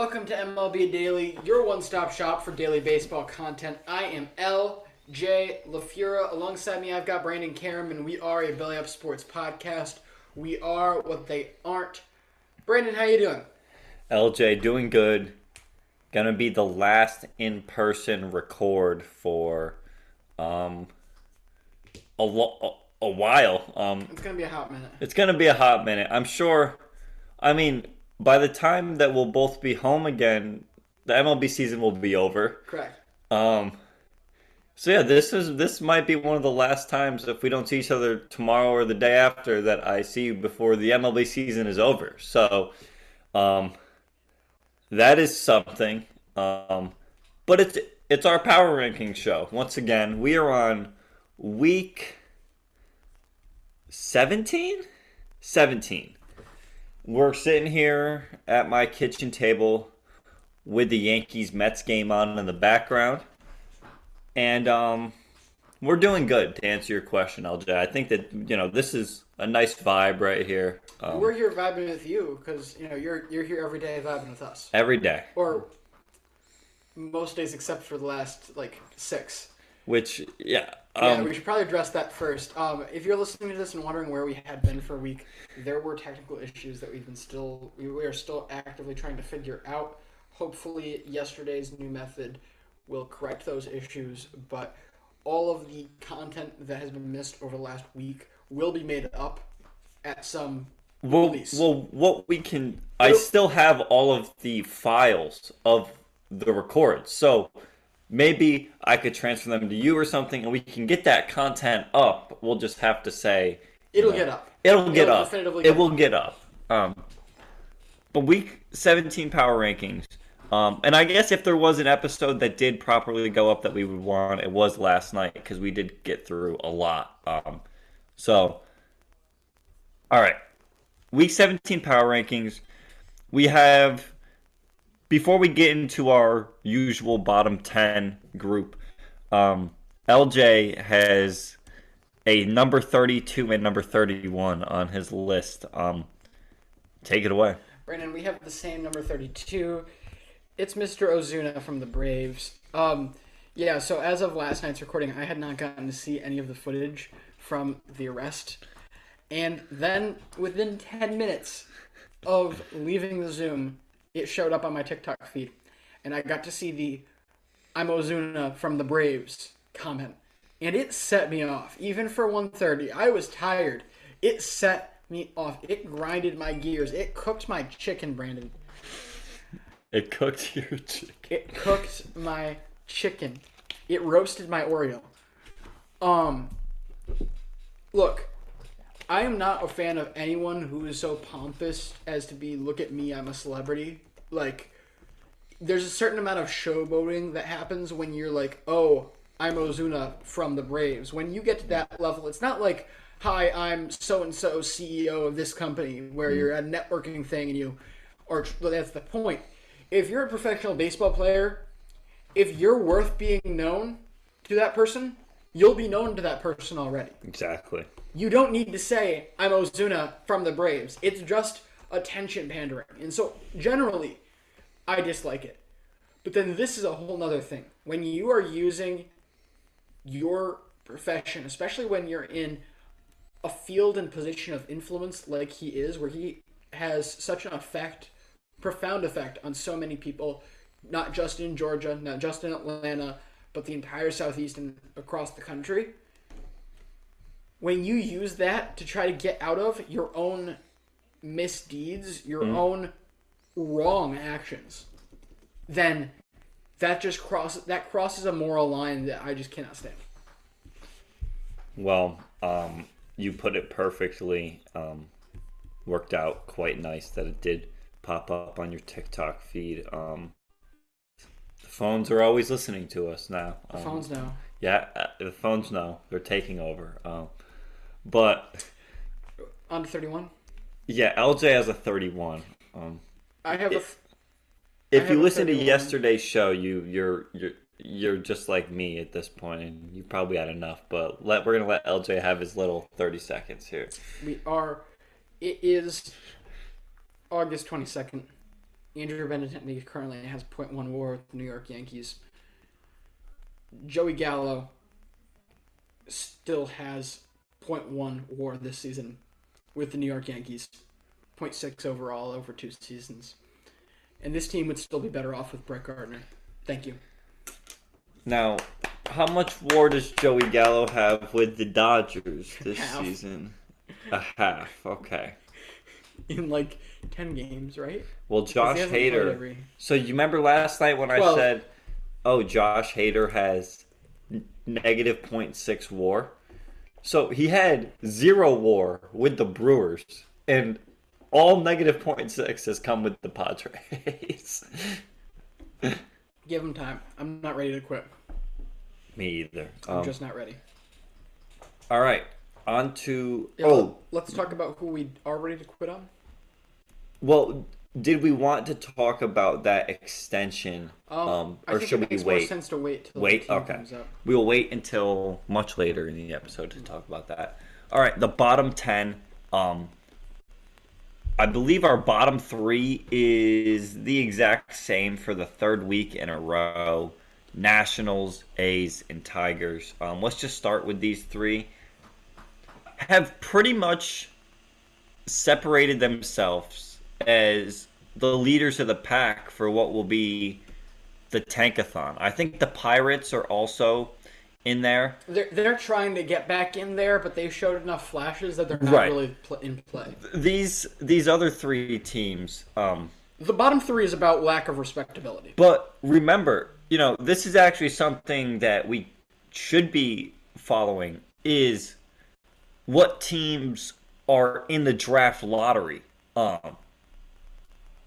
Welcome to MLB Daily, your one stop shop for daily baseball content. I am LJ LaFura. Alongside me, I've got Brandon Karam, and we are a Belly Up Sports podcast. We are what they aren't. Brandon, how you doing? LJ, doing good. Gonna be the last in person record for um a, lo- a while. Um, It's gonna be a hot minute. it's gonna be a hot minute. I'm sure. I mean, by the time that we'll both be home again, the MLB season will be over. Correct. Um, so yeah, this is this might be one of the last times if we don't see each other tomorrow or the day after that I see you before the MLB season is over. So, um, that is something. Um, but it's it's our power ranking show. Once again, we are on week 17? 17. We're sitting here at my kitchen table with the Yankees Mets game on in the background. And um we're doing good to answer your question, LJ. I think that you know this is a nice vibe right here. Um, We're here vibing with you because you know you're you're here every day vibing with us, every day, or most days except for the last like six. which yeah, Yeah, um, we should probably address that first. Um, if you're listening to this and wondering where we had been for a week, there were technical issues that we've been still we we are still actively trying to figure out. Hopefully, yesterday's new method will correct those issues, but all of the content that has been missed over the last week will be made up at some well, release. well, what we can, I still have all of the files of the records, so maybe I could transfer them to you or something, and we can get that content up. We'll just have to say It'll know, get up. It'll get It'll up. definitively It get will up. get up. Um, but week 17 power rankings. Um, and I guess if there was an episode that did properly go up that we would want, it was last night because we did get through a lot. Um, so, all right. Week 17 power rankings. We have, before we get into our usual bottom 10 group, um, LJ has a number 32 and number 31 on his list. Um, take it away. Brandon, we have the same number 32. It's Mr. Ozuna from the Braves. Um, yeah, so as of last night's recording, I had not gotten to see any of the footage from the arrest. And then within 10 minutes of leaving the Zoom, it showed up on my TikTok feed. And I got to see the I'm Ozuna from the Braves comment. And it set me off. Even for 130, I was tired. It set me off. It grinded my gears. It cooked my chicken, Brandon. It cooked your chicken. It cooked my chicken. It roasted my Oreo. Um, look, I am not a fan of anyone who is so pompous as to be, look at me, I'm a celebrity. Like, there's a certain amount of showboating that happens when you're like, oh, I'm Ozuna from the Braves. When you get to that level, it's not like, hi, I'm so and so CEO of this company, where mm. you're a networking thing and you, or that's the point. If you're a professional baseball player, if you're worth being known to that person, you'll be known to that person already. Exactly. You don't need to say, I'm Ozuna from the Braves. It's just attention pandering. And so, generally, I dislike it. But then this is a whole nother thing. When you are using your profession, especially when you're in a field and position of influence like he is, where he has such an effect, profound effect on so many people, not just in Georgia, not just in Atlanta, but the entire Southeast and across the country. When you use that to try to get out of your own misdeeds, your own wrong actions, then that just crosses that crosses a moral line that I just cannot stand. Well, um, you put it perfectly. Um, worked out quite nice that it did pop up on your TikTok feed. Um, the phones are always listening to us now. Um, Phones now. Yeah, uh, the phones know they're taking over. Um, but On to 31. Yeah, LJ has a 31. Um, I have a. f- if have you a listen to yesterday's show, you you're you're you're just like me at this point, and you probably had enough. But let we're gonna let LJ have his little 30 seconds here. We are. It is August 22nd. Andrew Benintendi currently has .1 war with the New York Yankees. Joey Gallo still has .1 war this season with the New York Yankees. .6 overall over two seasons. And this team would still be better off with Brett Gardner. Thank you. Now, how much war does Joey Gallo have with the Dodgers this Half. season? A half. Okay. In like 10 games, right? Well, Josh Hader. every- So you remember last night when I said, "Oh, Josh Hader has negative 0.6 WAR." So he had zero WAR with the Brewers, and all negative 0.6 has come with the Padres. Give him time. I'm not ready to quit. Me either. I'm Um, just not ready. all right, on to Yeah, oh. let's talk about who we are ready to quit on. Well, did we want to talk about that extension, Um, um, I or should it we wait? sense to wait till Wait, okay. comes up. We'll wait until much later in the episode to talk about that. All right, the bottom ten. Um, I believe our bottom three is the exact same for the third week in a row. Nationals, A's, and Tigers. Um, let's just start with these three. Have pretty much separated themselves as the leaders of the pack for what will be the tankathon. I think the Pirates are also in there. They're they're trying to get back in there, but they showed enough flashes that they're not Right. really pl- in play. These these other three teams. Um, The bottom three is about lack of respectability. but remember, you know, this is actually something that we should be following is what teams are in the draft lottery. Um,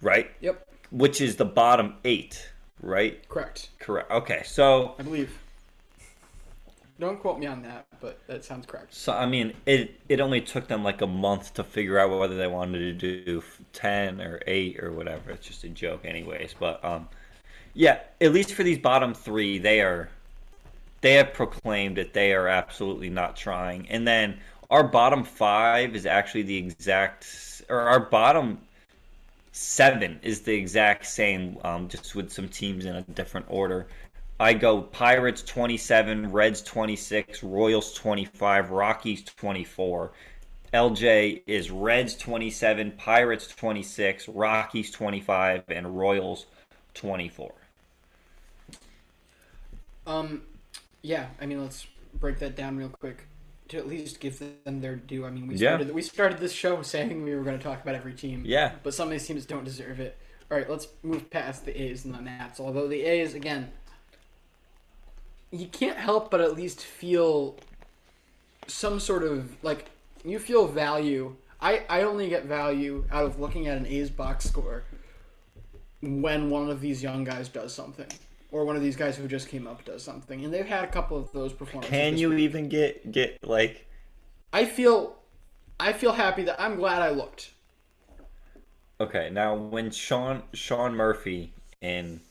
right? Yep, Which is the bottom 8, right? correct. Correct. Okay. So I believe. Don't quote me on that, but that sounds correct. So I mean, it it only took them like a month to figure out whether they wanted to do ten or eight or whatever. It's just a joke, anyways. But um, yeah, at least for these bottom three, they are they have proclaimed that they are absolutely not trying. And then our bottom five is actually the exact, or our bottom seven is the exact same, um, just with some teams in a different order. I go Pirates 27, Reds 26, Royals 25, Rockies 24. LJ is Reds 27, Pirates 26, Rockies 25, and Royals 24. Um, yeah, I mean, let's break that down real quick to at least give them their due. I mean, we Yeah. started we started this show saying we were going to talk about every team. Yeah. But some of these teams don't deserve it. All right, let's move past the A's and the Nats. Although the A's, again, you can't help but at least feel some sort of like you feel value. I I only get value out of looking at an A's box score when one of these young guys does something. Or one of these guys who just came up does something, and they've had a couple of those performances. Can you week. even get get like I feel, I feel happy that I'm glad I looked. Okay, now when Sean Sean Murphy in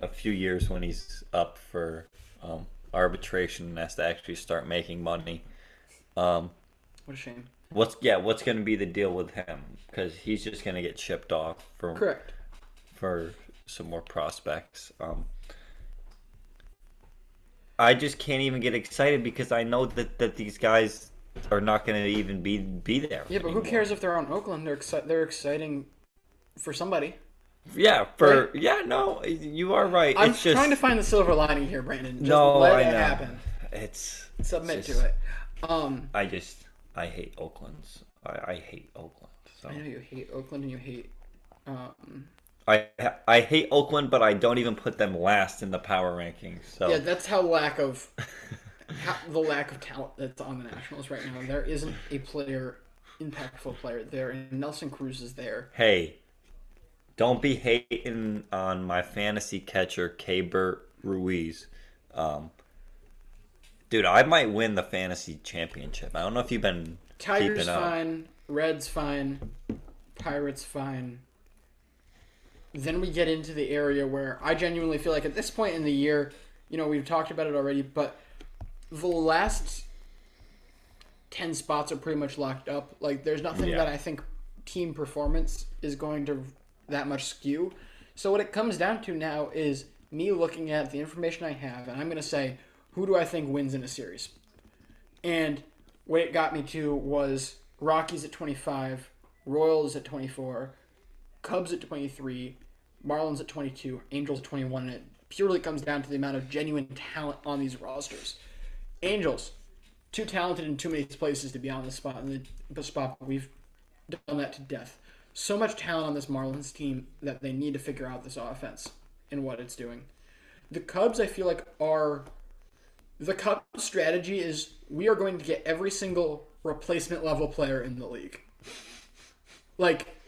a few years when he's up for um, arbitration and has to actually start making money, um, What a shame. what's yeah, what's going to be the deal with him? Because he's just going to get shipped off for Correct. for some more prospects. Um, I just can't even get excited because I know that, that these guys are not going to even be be there. Yeah, but who cares if they're on Oakland? They're exci- they're exciting for somebody. Yeah, for Right. yeah, no, you are right. I'm it's just trying to find the silver lining here, Brandon. Just no, let I it know. happen. It's Submit it's to it. Um, I just I hate Oakland's. I, I hate Oakland. So I know you hate Oakland and you hate. Um, I I hate Oakland, but I don't even put them last in the power rankings. So Yeah, that's how lack of how, the lack of talent that's on the Nationals right now. There isn't a player, impactful player there, and Nelson Cruz is there. hey, don't be hating on my fantasy catcher, Keibert Ruiz. Um, dude, I might win the fantasy championship. I don't know if you've been Tigers keeping up. fine, Reds fine, Pirates fine. Then we get into the area where I genuinely feel like at this point in the year, you know, we've talked about it already, but the last 10 spots are pretty much locked up. Like, there's nothing Yeah. that I think team performance is going to that much skew. So, what it comes down to now is me looking at the information I have, and I'm going to say, who do I think wins in a series? And what it got me to was Rockies at 25, Royals at 24, Cubs at 23, Marlins at 22, Angels at 21, and it purely comes down to the amount of genuine talent on these rosters. Angels, too talented in too many places to be on the spot the, the spot. We've done that to death. So much talent on this Marlins team that they need to figure out this offense and what it's doing. The Cubs, I feel like, are the Cubs strategy is we are going to get every single replacement level player in the league. Like,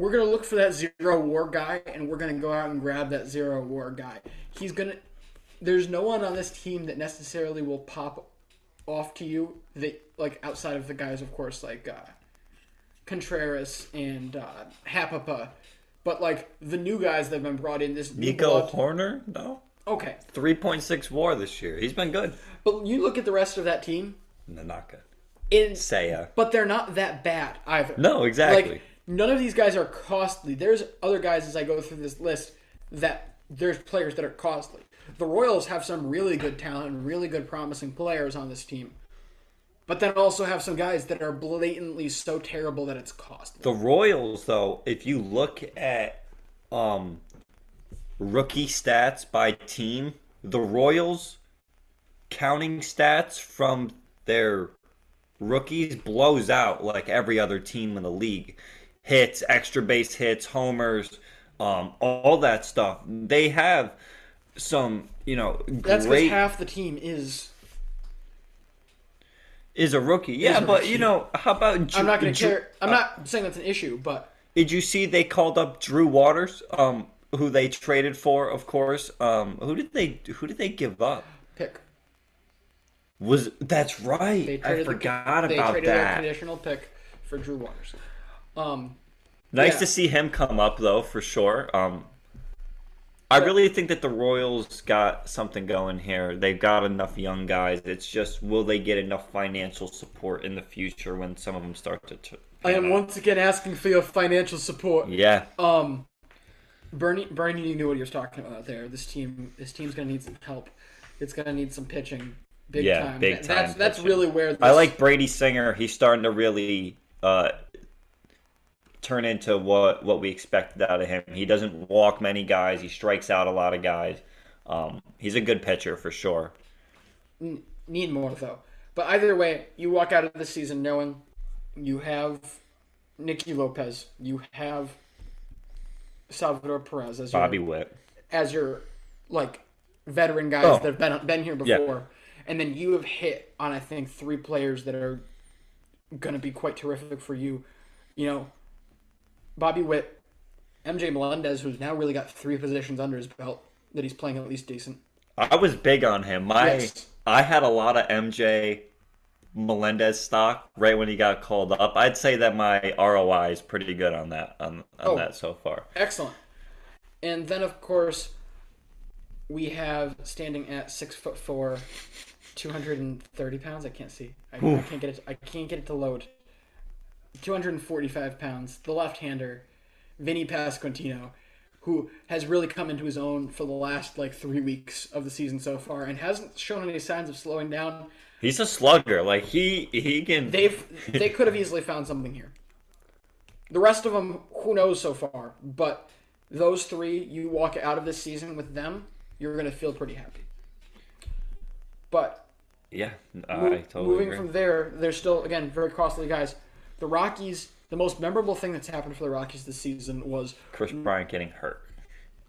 we're going to look for that zero war guy and we're going to go out and grab that zero war guy. He's going to. There's no one on this team that necessarily will pop off to you that, like, outside of the guys, of course, like uh, Contreras and uh, Hapapa. But, like, the new guys that have been brought in, this Nico Hoerner, no, Okay. three point six WAR this year. He's been good. But you look at the rest of that team, No, not good. in Seiya. but they're not that bad either. No, exactly. Like none of these guys are costly. There's other guys as I go through this list that there's players that are costly. The Royals have some really good talent and really good promising players on this team. But then also have some guys that are blatantly so terrible that it's costly. The Royals, though, if you look at um, rookie stats by team, the Royals counting stats from their rookies blows out like every other team in the league. Hits, extra base hits, homers, um, all that stuff. They have some, you know, That's because great half the team is. is a rookie. Yeah, a but rookie. you know, how about Ju- I'm not going to Ju- care. I'm not saying that's an issue, but Did you see they called up Drew Waters, um, who they traded for, of course. Um, who did they who did they give up? pick. Was that's right? They I traded the- forgot they about traded a that. conditional pick for Drew Waters. Um, Nice yeah. to see him come up though, for sure. Um, I really think that the Royals got something going here. They've got enough young guys. It's just will they get enough financial support in the future when some of them start to? T- I am once again asking for your financial support. yeah, Um, Bernie, Bernie, you knew what he was talking about there. This team, this team's gonna need some help. It's gonna need some pitching, big Yeah, time. big That- That's time that's really where this, I like Brady Singer. He's starting to really uh, turn into what what we expected out of him. He doesn't walk many guys. He strikes out a lot of guys. Um, he's a good pitcher for sure. need more though. But either way, you walk out of the season knowing you have Nicky Lopez, you have Salvador Perez as your Bobby Witt. as your like veteran guys Oh. that have been been here Yeah. before, and then you have hit on I think three players that are going to be quite terrific for you. You know, Bobby Witt, MJ Melendez, who's now really got three positions under his belt that he's playing at least decent. I was big on him. My Yes. I had a lot of MJ Melendez stock right when he got called up. I'd say that my ROI is pretty good on that on, on Oh. that so far. Excellent. And then of course we have standing at six foot four, two hundred and thirty pounds. I can't see. I, I can't get it. I can't get it to load. Two hundred and forty-five pounds. The left-hander, Vinny Pasquantino, who has really come into his own for the last like three weeks of the season so far and hasn't shown any signs of slowing down. He's a slugger. Like he he can. They've they could have easily found something here. The rest of them, who knows so far, but those three, you walk out of this season with them, you're gonna feel pretty happy. But yeah, I Mo- totally moving agree. from there, they're still again very costly guys. The Rockies, the most memorable thing that's happened for the Rockies this season was Kris Bryant getting hurt.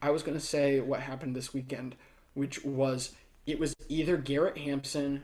I was going to say what happened this weekend, which was it was either Garrett Hampson.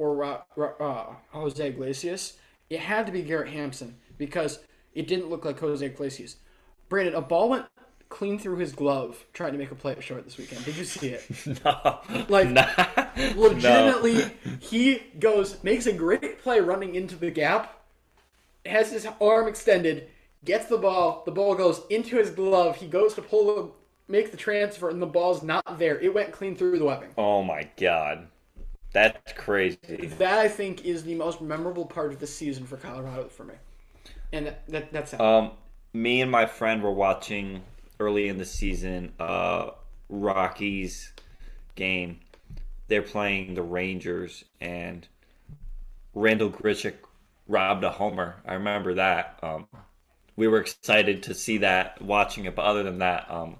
Or uh, Jose Iglesias, it had to be Garrett Hampson because it didn't look like Jose Iglesias. Brandon, a ball went clean through his glove trying to make a play at short this weekend. Did you see it? no, Like, nah, legitimately, he goes, makes a great play running into the gap, has his arm extended, gets the ball, the ball goes into his glove, he goes to pull the, make the transfer, and the ball's not there. It went clean through the webbing. Oh my god, that's crazy. That I think is the most memorable part of the season for Colorado for me, and that, that that's it. Um, me and my friend were watching early in the season, uh, Rockies game. They're playing the Rangers, and Randal Grichuk robbed a homer. I remember that. Um, we were excited to see that, watching it. But other than that, um,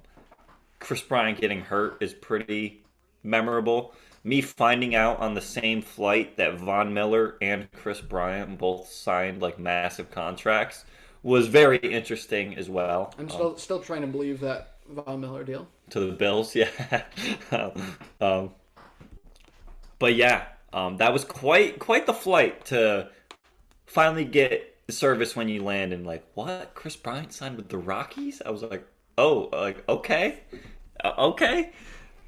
Kris Bryant getting hurt is pretty memorable. Me finding out on the same flight that Von Miller and Kris Bryant both signed like massive contracts was very interesting as well. I'm Um, still still trying to believe that Von Miller deal. to the Bills, yeah. um, but yeah, um, that was quite quite the flight to finally get service when you land and like what Kris Bryant signed with the Rockies. I was like, oh, like okay, uh, okay.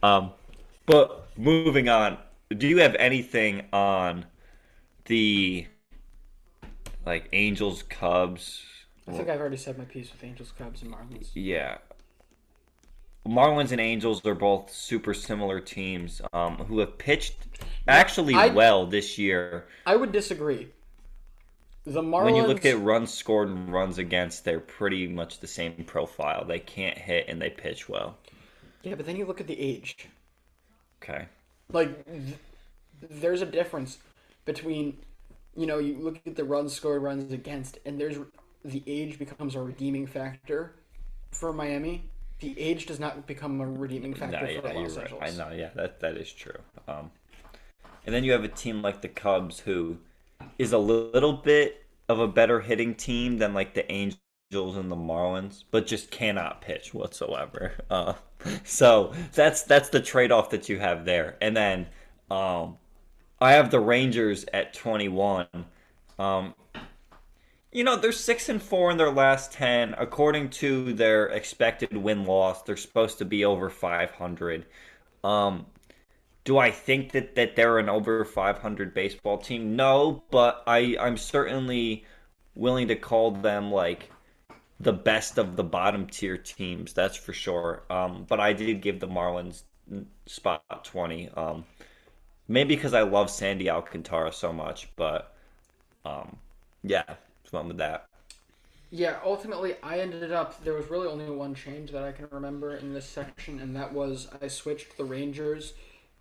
Um, but moving on, do you have anything on the like Angels Cubs? I think I've already said my piece with Angels, Cubs, and Marlins. Yeah. Marlins and Angels are both super similar teams um, who have pitched actually I- well this year. I would disagree. The Marlins. When you look at runs scored and runs against, they're pretty much the same profile. They can't hit and they pitch well. yeah, but then you look at the age. Okay. Like, th- there's a difference between, you know, you look at the runs scored, runs against, and there's the age becomes a redeeming factor for Miami. The age does not become a redeeming factor No, for yeah, Los you're right. I know. Yeah, that that is true. Um, and then you have a team like the Cubs, who is a little bit of a better hitting team than like the Angels and the Marlins, but just cannot pitch whatsoever. Uh, so that's that's the trade off that you have there. And then um, I have the Rangers at 21. Um, you know, they're six and four in their last ten. According to their expected win loss, they're supposed to be over five hundred. Um, do I think that, that they're an over five hundred baseball team? No, but I I'm certainly willing to call them like the best of the bottom tier teams. That's for sure. Um, but I did give the Marlins spot twenty. Um, maybe because I love Sandy Alcantara so much, but um, yeah, went with that. Yeah, ultimately, I ended up. There was really only one change that I can remember in this section, and that was I switched the Rangers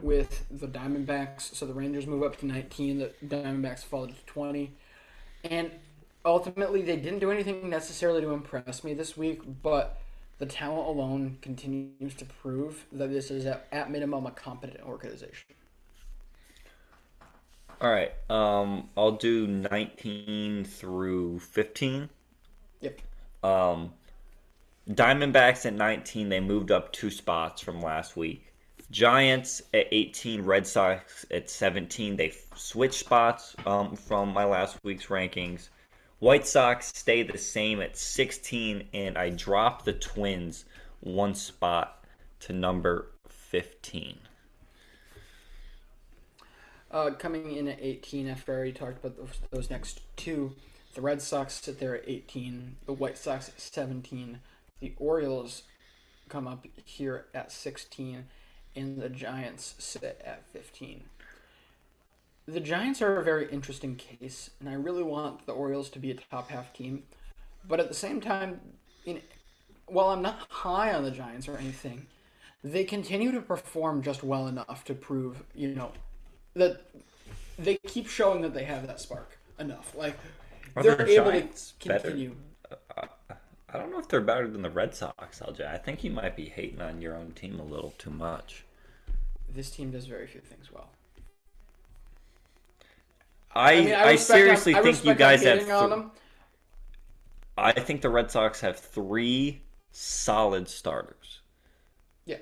with the Diamondbacks. So the Rangers move up to 19, the Diamondbacks fall to 20. And ultimately, they didn't do anything necessarily to impress me this week, but the talent alone continues to prove that this is, at, at minimum, a competent organization. All right, um, I'll do 19 through 15. Yep. Um, Diamondbacks at 19, they moved up two spots from last week. Giants at 18, Red Sox at 17. They switched spots um, from my last week's rankings. White Sox stay the same at 16, and I drop the Twins one spot to number 15. Uh, coming in at 18 after I already talked about those, those next two, the Red Sox sit there at 18, the White Sox at 17, the Orioles come up here at 16, and the Giants sit at 15. The Giants are a very interesting case, and I really want the Orioles to be a top half team. But at the same time, in, while I'm not high on the Giants or anything, they continue to perform just well enough to prove, you know, that they keep showing that they have that spark enough. Like Are they're the able Giants to better? continue. I don't know if they're better than the Red Sox, LJ. I think you might be hating on your own team a little too much. This team does very few things well. I, I, mean, respect seriously I'm- I think you guys have. th- I think the Red Sox have three solid starters. Yeah.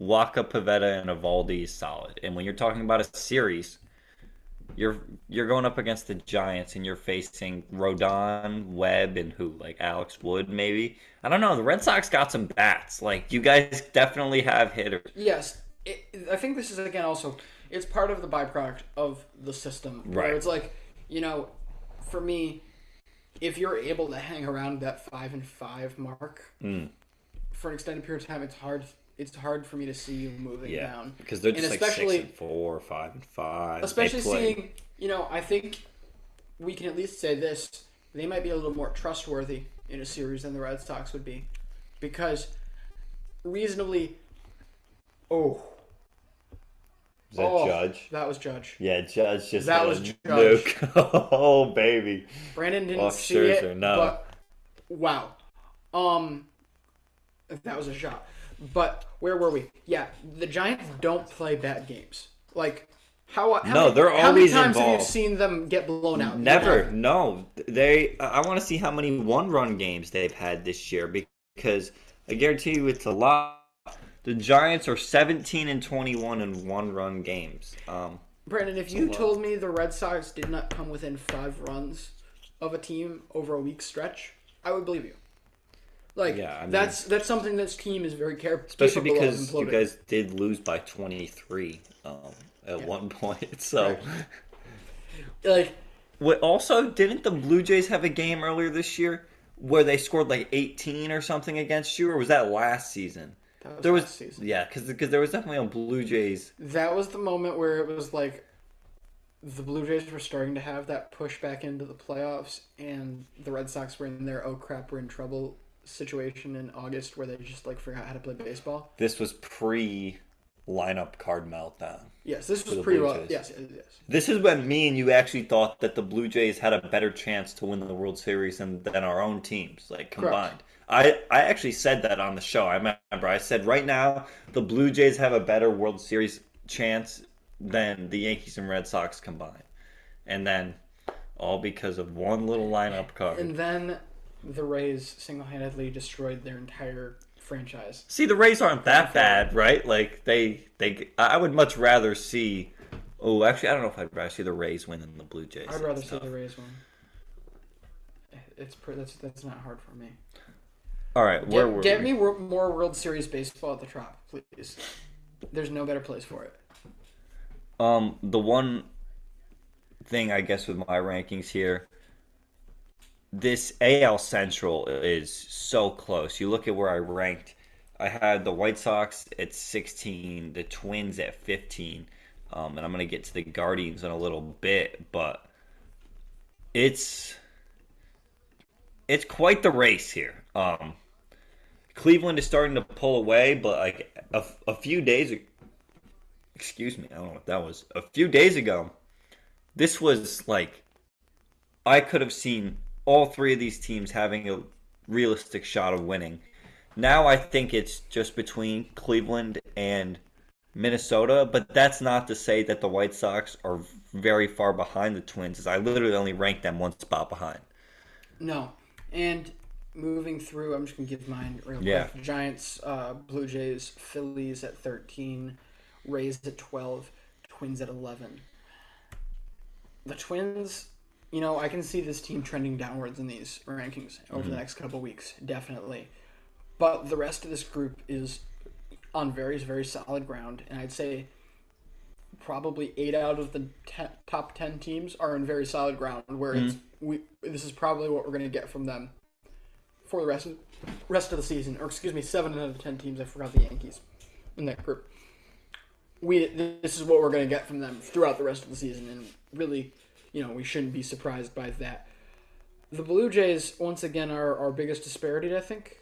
Wacha, Pivetta, and Eovaldi is solid. And when you're talking about a series, you're you're going up against the Giants and you're facing Rodon, Webb, and who like Alex Wood maybe. I don't know. The Red Sox got some bats. Like you guys definitely have hitters. Yes, it, I think this is again also it's part of the byproduct of the system where Right. it's like you know, for me, if you're able to hang around that five and five mark Mm. for an extended period of time, it's hard. It's hard for me to see you moving Yeah, down because they're And just like six and four, five and five. Especially seeing you know i think we can at least say this they might be a little more trustworthy in a series than the red sox would be because reasonably oh Is that oh, Judge? that was judge Yeah, Judge just That was Judge. nuke. oh baby. brandon didn't Off see Scherzer, it no. but wow um that was a shot but where were we yeah the giants don't play bad games like how, how No, many, they're how always many times have you seen them get blown out Never. No. They. I want to see how many one-run games they've had this year because I guarantee you it's a lot. The Giants are 17 and 21 in one-run games. Um, Brandon, if you told me the Red Sox did not come within five runs of a team over a week stretch, I would believe you. Like Yeah, I mean- that's that's something this team is very care- especially capable of because you guys did lose by 23 um, at one point. So. like What also didn't the Blue Jays have a game earlier this year where they scored like 18 or something against you, or was that last season? Was there was season. yeah, because because there was definitely a Blue Jays. that was the moment where it was like the Blue Jays were starting to have that push back into the playoffs, and the Red Sox were in their oh crap we're in trouble situation in August where they just like forgot how to play baseball. This was pre lineup card meltdown. Yes, this was Blue well. Yes, yes, yes. This is when me and you actually thought that the Blue Jays had a better chance to win the World Series than, than our own teams, like combined. I, I actually said that on the show. I remember I said right now the Blue Jays have a better World Series chance than the Yankees and Red Sox combined. And then all because of one little lineup card. And then the Rays single-handedly destroyed their entire franchise. See, the Rays aren't that bad, right? Like they, they. I would much rather see. Oh, actually, I don't know if I'd rather see the Rays win than the Blue Jays. I'd rather see the Rays win. It's that's that's not hard for me. All right, where Get, were get we? me more World Series baseball at the Trop, please. There's no better place for it. Um, the one thing I guess with my rankings here, this AL Central is so close. You look at where I ranked. I had the White Sox at 16, the Twins at 15, um, and I'm gonna get to the Guardians in a little bit, but it's it's quite the race here. Um, Cleveland is starting to pull away, but like a, a few days excuse me, I don't know what that was. A few days ago, this was like I could have seen all three of these teams having a realistic shot of winning. Now I think it's just between Cleveland and Minnesota, but that's not to say that the White Sox are very far behind the Twins, as I literally only ranked them one spot behind. No, and moving through, I'm just gonna give mine real Yeah. quick. Giants, uh, Blue Jays, Phillies at 13, Rays at 12, Twins at 11. The Twins, you know, I can see this team trending downwards in these rankings over Mm-hmm. the next couple weeks, definitely. But the rest of this group is on very, very solid ground, and I'd say probably eight out of the te- top ten teams are in very solid ground. Where it's we this is probably what we're going to get from them for the rest of rest of the season, or excuse me, seven out of ten teams. I forgot the Yankees in that group. We this is what we're going to get from them throughout the rest of the season, and really, you know, we shouldn't be surprised by that. The Blue Jays once again are our biggest disparity. I think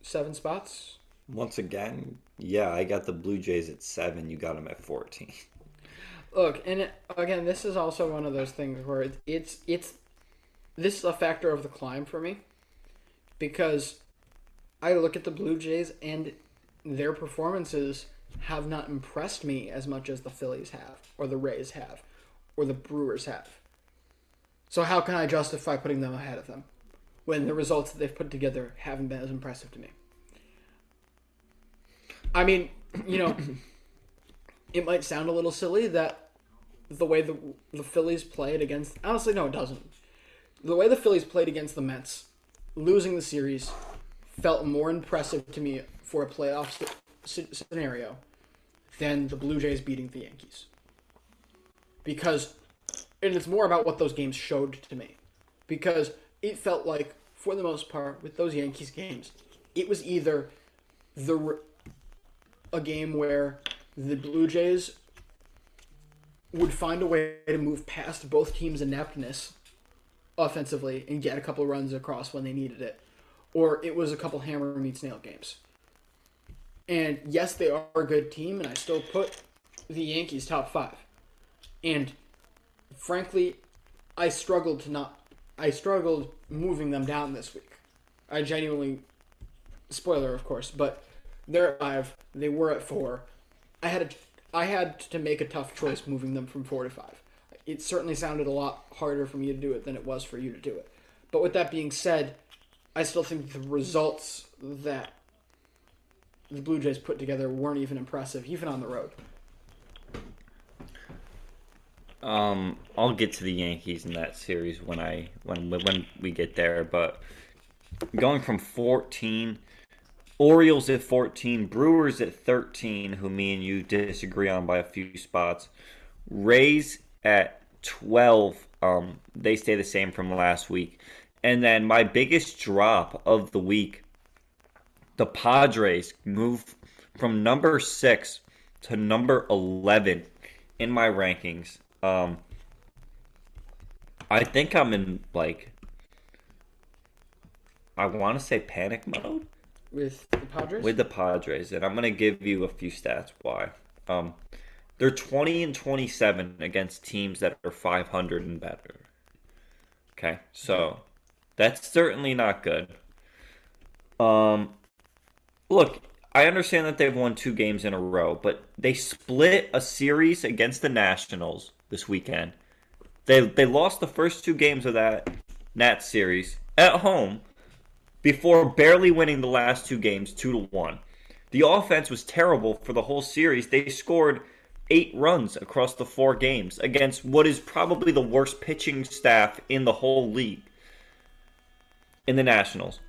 seven spots. Once again, yeah, I got the Blue Jays at seven. You got them at fourteen. Look, and it, again, this is also one of those things where it, it's it's this is a factor of the climb for me because I look at the Blue Jays and their performances have not impressed me as much as the Phillies have, or the Rays have, or the Brewers have. So how can I justify putting them ahead of them when the results that they've put together haven't been as impressive to me? I mean, you know, it might sound a little silly that the way the the Phillies played against honestly no it doesn't. The way the Phillies played against the Mets, losing the series, felt more impressive to me for a playoff st- scenario than the Blue Jays beating the Yankees. Because and it's more about what those games showed to me. Because it felt like for the most part with those Yankees games, it was either the a game where the Blue Jays would find a way to move past both teams' ineptness offensively and get a couple runs across when they needed it, or it was a couple hammer meets nail games. And yes, they are a good team, and I still put the Yankees top five. And frankly, I struggled to not. I struggled moving them down this week. I genuinely, spoiler of course, but they're at five. They were at four. I had a, I had to make a tough choice moving them from four to five. It certainly sounded a lot harder for me to do it than it was for you to do it. But with that being said, I still think the results that the Blue Jays put together weren't even impressive, even on the road. Um, I'll get to the Yankees in that series when I when when we get there. But going from 14, Orioles at 14, Brewers at 13, who me and you disagree on by a few spots. Rays at 12, um, they stay the same from last week. And then my biggest drop of the week, the Padres move from number six to number 11 in my rankings. Um, I think I'm in like I want to say panic mode With the Padres? with the Padres, and I'm gonna give you a few stats why. Um, they're 20 and 27 against teams that are 500 and better. Okay, so that's certainly not good. Um, look, I understand that they've won two games in a row, but they split a series against the Nationals this weekend. They they lost the first two games of that Nats series at home before barely winning the last two games two to one. The offense was terrible for the whole series. They scored eight runs across the four games against what is probably the worst pitching staff in the whole league in the Nationals.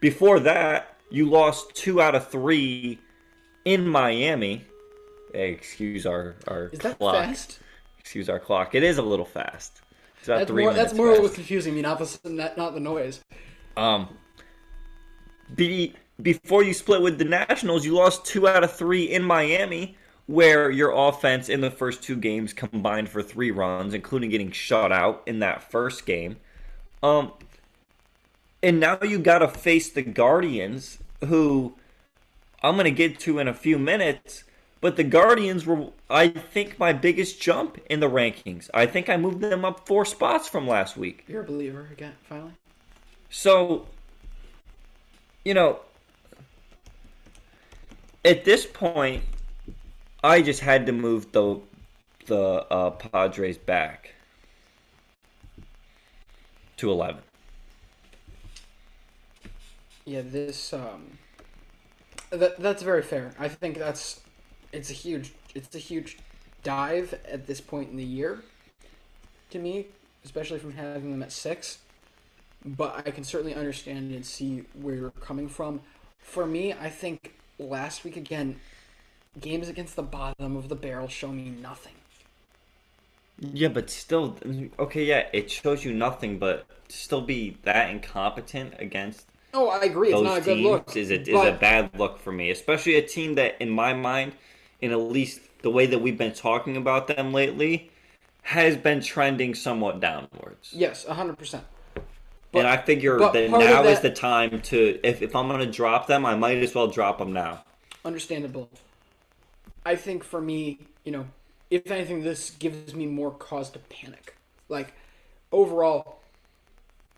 Before that, you lost two out of three in Miami. Hey, excuse our, our Is that clock. fast? Excuse our clock. It is a little fast. It's about That's three more, that's more what was confusing me, not the not, not the noise. Um, be, before you split with the Nationals, you lost two out of three in Miami, where your offense in the first two games combined for three runs, including getting shut out in that first game. Um, and now you got to face the Guardians, who I'm going to get to in a few minutes. But the Guardians were, I think, my biggest jump in the rankings. I think I moved them up four spots from last week. You're a believer again, finally. So, you know, at this point, I just had to move the the uh, Padres back to eleven. Yeah, this um, that that's very fair. I think that's it's a huge it's a huge dive at this point in the year to me especially from having them at six. But I can certainly understand and see where you're coming from. For me, I think last week again, games against the bottom of the barrel show me nothing. Yeah, but still, okay, yeah, it shows you nothing, but still be that incompetent against Oh, I agree. It's not a good look. is is but- a bad look for me, especially a team that, in my mind, in at least the way that we've been talking about them lately, has been trending somewhat downwards. Yes, hundred percent. and I figure that now is the time to, if, if I'm going to drop them, I might as well drop them now. Understandable. I think for me, you know, if anything, this gives me more cause to panic. Like, overall,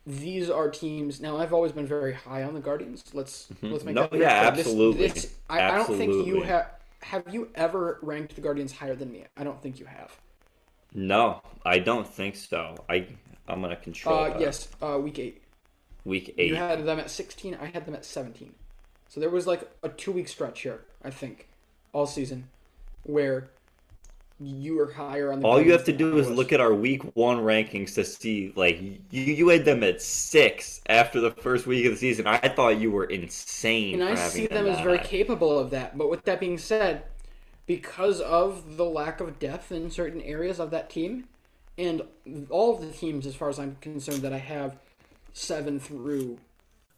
these are teams. Now, I've always been very high on the Guardians. Let's let's make No, that very yeah, clear. This- absolutely. This, I, I don't think you have. Have you ever ranked the Guardians higher than me? I don't think you have. No, I don't think so. I I'm to control Uh, that. yes, uh, week eight. Week eight. You had them at 16. I had them at 17. So there was like a two week stretch here, I think, all season, where you were higher on the. All you have to do is was. look at our week one rankings to see, like, you, you had them at six after the first week of the season. I thought you were insane. And I see them as very high. capable of that. But with that being said, because of the lack of depth in certain areas of that team, and all of the teams, as far as I'm concerned, that I have seven through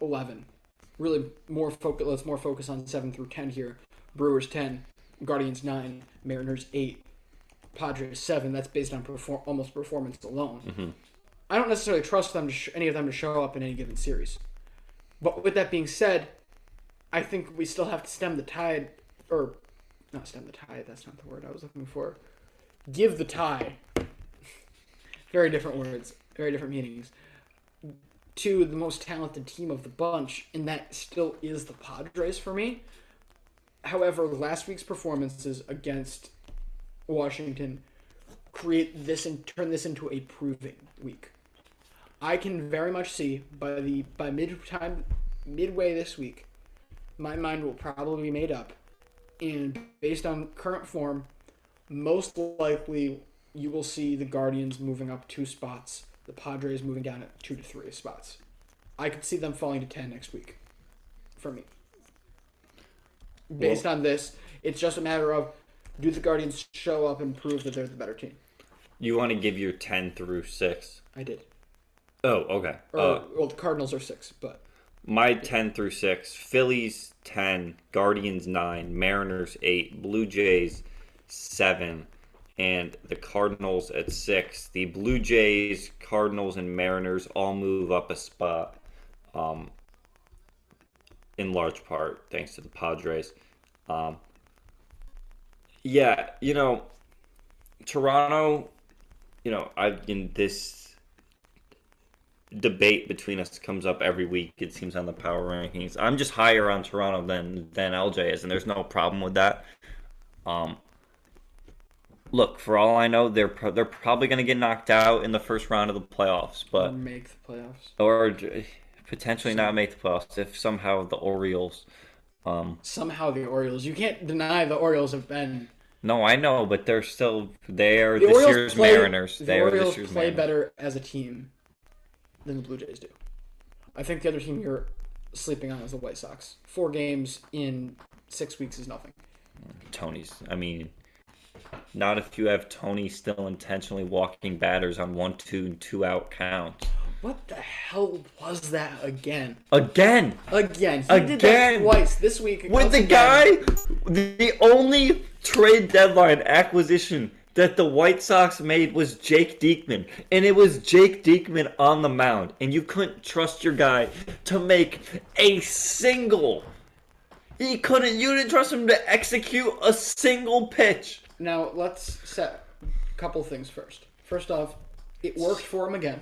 11. Really more focus. Let's more focus on 7 through 10 here. Brewers 10, Guardians 9, Mariners 8, Padres 7. That's based on perform- almost performance alone. Mm-hmm. I don't necessarily trust them to sh- any of them to show up in any given series. But with that being said, I think we still have to stem the tide, or not stem the tide. That's not the word I was looking for. Give the tie. very different words, very different meanings. To the most talented team of the bunch, and that still is the Padres for me. However, last week's performances against Washington create this and turn this into a proving week. I can very much see by the by mid time midway this week, my mind will probably be made up, and based on current form, most likely you will see the Guardians moving up two spots, the Padres moving down at two to three spots. I could see them falling to ten next week, for me. Based on this, it's just a matter of do the Guardians show up and prove that they're the better team? You want to give your 10 through 6? I did. Oh, okay. Or, Uh, well, the Cardinals are six, but my 10 through 6 Phillies 10, Guardians 9, Mariners 8, Blue Jays 7, and the Cardinals at 6. The Blue Jays, Cardinals, and Mariners all move up a spot, um, in large part thanks to the Padres. Um, yeah, you know, Toronto, you know, I've in this debate between us comes up every week. It seems on the power rankings. I'm just higher on Toronto than than LJ is, and there's no problem with that. Um, look, for all I know, they're pro- they're probably going to get knocked out in the first round of the playoffs, but make the playoffs. or potentially not make the playoffs if somehow the Orioles. Um, Somehow the Orioles. You can't deny the Orioles have been. no, I know, but they're still they are The this Orioles year's play, Mariners. The They are Orioles this year's play Mariners. better as a team than the Blue Jays do. I think the other team you're sleeping on is the White Sox. Four games in six weeks is nothing. Tony's. I mean, Not if you have Tony still intentionally walking batters on one, two, and two out counts. What the hell was that again? Again. Again. He did that Again. twice this week. With the again. guy, the only trade deadline acquisition that the White Sox made was Jake Diekman. And it was Jake Diekman on the mound. And you couldn't trust your guy to make a single. He couldn't, you didn't trust him to execute a single pitch. Now let's set a couple things first. First off, it worked for him again.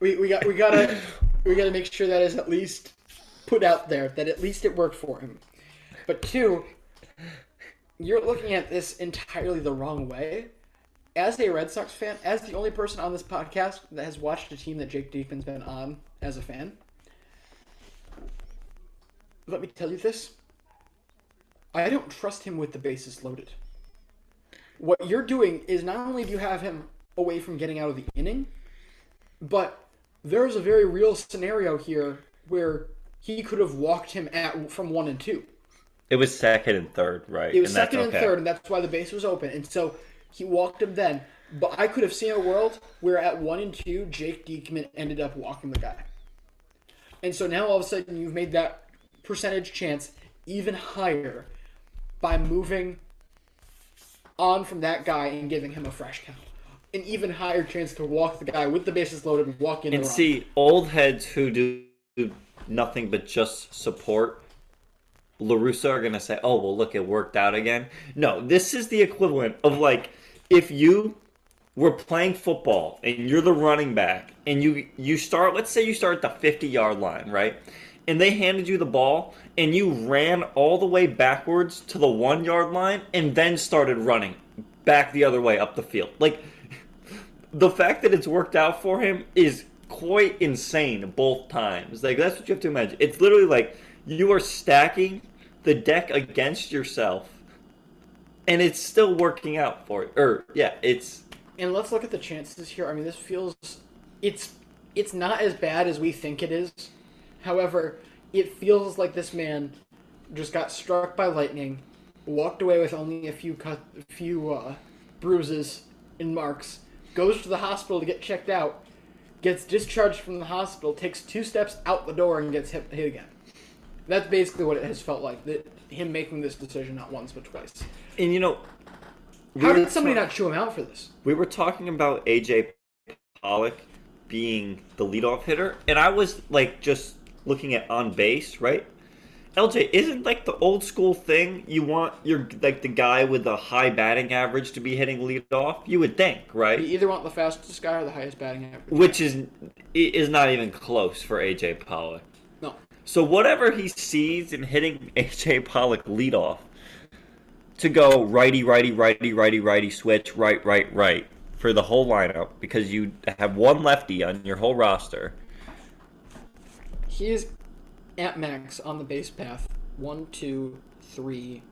We, we got we gotta we gotta make sure that is at least put out there that at least it worked for him. But two, you're looking at this entirely the wrong way. As a Red Sox fan, as the only person on this podcast that has watched a team that Jake Diekman's been on as a fan, let me tell you this. I don't trust him with the bases loaded. What you're doing is not only do you have him away from getting out of the inning, but there's a very real scenario here where he could have walked him at from one and two. It was second and third, right? It was And second and okay. third, and that's why the base was open. And so he walked him then. But I could have seen a world where at one and two, Jake Diekman ended up walking the guy. And so now all of a sudden you've made that percentage chance even higher by moving on from that guy and giving him a fresh count. An even higher chance to walk the guy with the bases loaded and walk in the And run. see, old heads who do nothing but just support La Russa are going to say, oh, well, look, it worked out again. No, this is the equivalent of like if you were playing football and you're the running back and you you start let's say you start at the 50 yard line right and they handed you the ball and you ran all the way backwards to the one yard line and then started running back the other way up the field like the fact that it's worked out for him is quite insane both times. Like that's what you have to imagine. It's literally like you are stacking the deck against yourself, and it's still working out for you. Or yeah, it's And let's look at the chances here. I mean, this feels it's it's not as bad as we think it is. However, it feels like this man just got struck by lightning, walked away with only a few cut, a few uh, bruises and marks, goes to the hospital to get checked out, gets discharged from the hospital, takes two steps out the door, and gets hit, hit again. That's basically what it has felt like. That him making this decision not once but twice. and you know. How we were did somebody not chew him out for this? We were talking about AJ Pollock being the leadoff hitter, and I was like just looking at on base, right? LJ, isn't like the old school thing you want your like the guy with the high batting average to be hitting leadoff? You would think, right? You either want the fastest guy or the highest batting average. Which is is not even close for AJ Pollock. No. So whatever he sees in hitting AJ Pollock leadoff to go righty, righty, righty, righty, righty, switch, right, right, right for the whole lineup because you have one lefty on your whole roster. He is at max on the base path. One, two, three,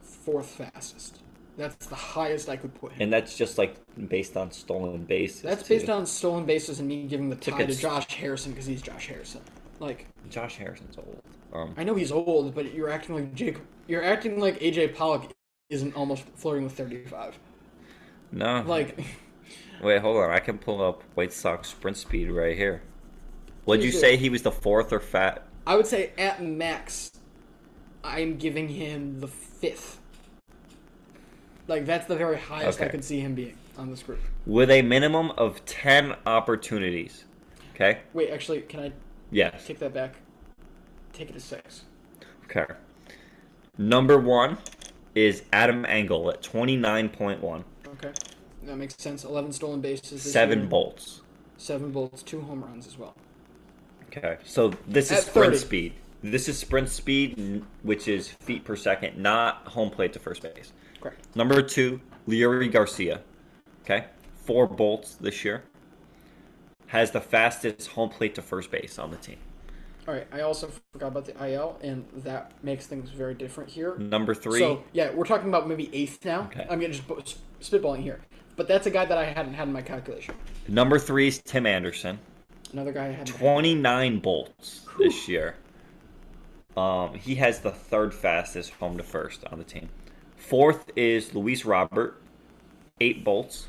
fourth fastest. That's the highest I could put him. And that's just like based on stolen bases. That's too. based on stolen bases and me giving the tie to Josh Harrison because he's Josh Harrison. Like Josh Harrison's old. Um, I know he's old, but you're acting like Jake. You're acting like AJ Pollock isn't almost flirting with 35. no. Like Wait, hold on. I can pull up White Sox sprint speed right here. Would you do. say he was the fourth or fat? I would say at max, I'm giving him the fifth. Like that's the very highest I Okay. could see him being on this group. With a minimum of 10 opportunities. Okay? Wait, actually, can I Yes. take that back? Take it to six. Okay. Number one is Adam Engel at 29.1. Okay, that makes sense. Eleven stolen bases. Seven year. bolts. Seven bolts, two home runs as well. Okay. So this is sprint 30. speed. This is sprint speed, which is feet per second, not home plate to first base. Correct. Number two, Leury Garcia. Okay. Four bolts this year. Has the fastest home plate to first base on the team. All right. I also forgot about the IL, and that makes things very different here. Number three. So yeah, we're talking about maybe eighth now. Okay. I'm getting just spitballing here, but that's a guy that I hadn't had in my calculation. Number three is Tim Anderson. Another guy had. 29 bolts this year. Um, he has the third fastest home to first on the team. Fourth is Luis Robert, eight bolts.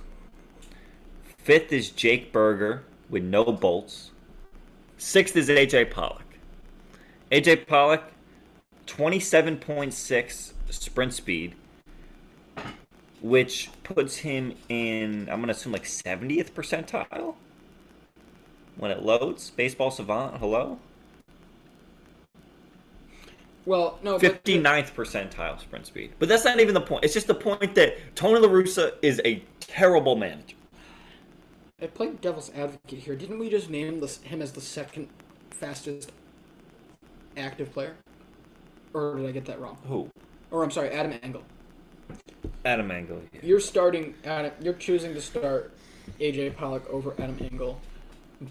Fifth is Jake Burger with no bolts. Sixth is AJ Pollock. AJ Pollock, 27.6 sprint speed, which puts him in, I'm going to assume like 70th percentile when it loads. Baseball Savant, hello? Well, no, but 59th percentile sprint speed. But that's not even the point. It's just the point that Tony La Russa is a terrible manager. I played devil's advocate here. Didn't we just name this, him as the second fastest active player? Or did I get that wrong? Who? Or I'm sorry, Adam Engel. Adam Engel. yeah. You're starting Adam. You're choosing to start AJ Pollock over Adam Engel,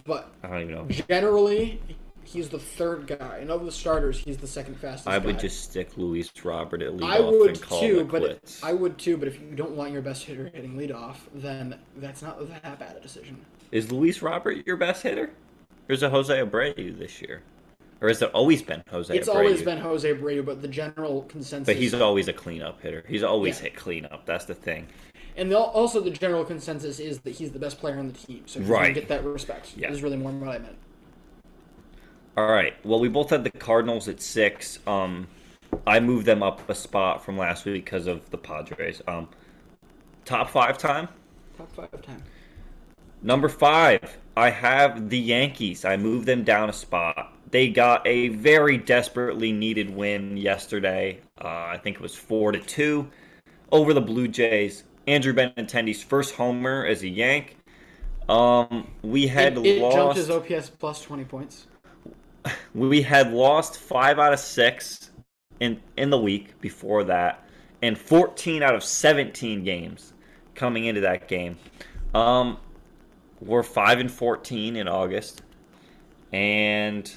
but I don't even know. generally he's the third guy, and of the starters, he's the second fastest. I would guy. just stick Luis Robert at leadoff I would and call too, it but quits. I would too. But if you don't want your best hitter hitting leadoff, then that's not that bad a decision. Is Luis Robert your best hitter? Or is it Jose Abreu this year? Or has it always been Jose it's Abreu? always been Jose Abreu, but the general consensus. But he's always a cleanup hitter. He's always Yeah. hit cleanup. That's the thing. And the, also the general consensus is that he's the best player on the team, so he's Right. gonna get that respect. Yeah. is really more what I meant. All right. Well, we both had the Cardinals at six. Um, I moved them up a spot from last week because of the Padres. Um, top five time. Top five time. Number five, I have the Yankees. I moved them down a spot. They got a very desperately needed win yesterday. Uh, I think it was four to two over the Blue Jays. Andrew Benintendi's first homer as a Yank. Um, we had it, it jumped lost. his OPS plus twenty points. we had lost five out of six in in the week before that, and 14 out of 17 games coming into that game. Um, we're five and 14 in August, and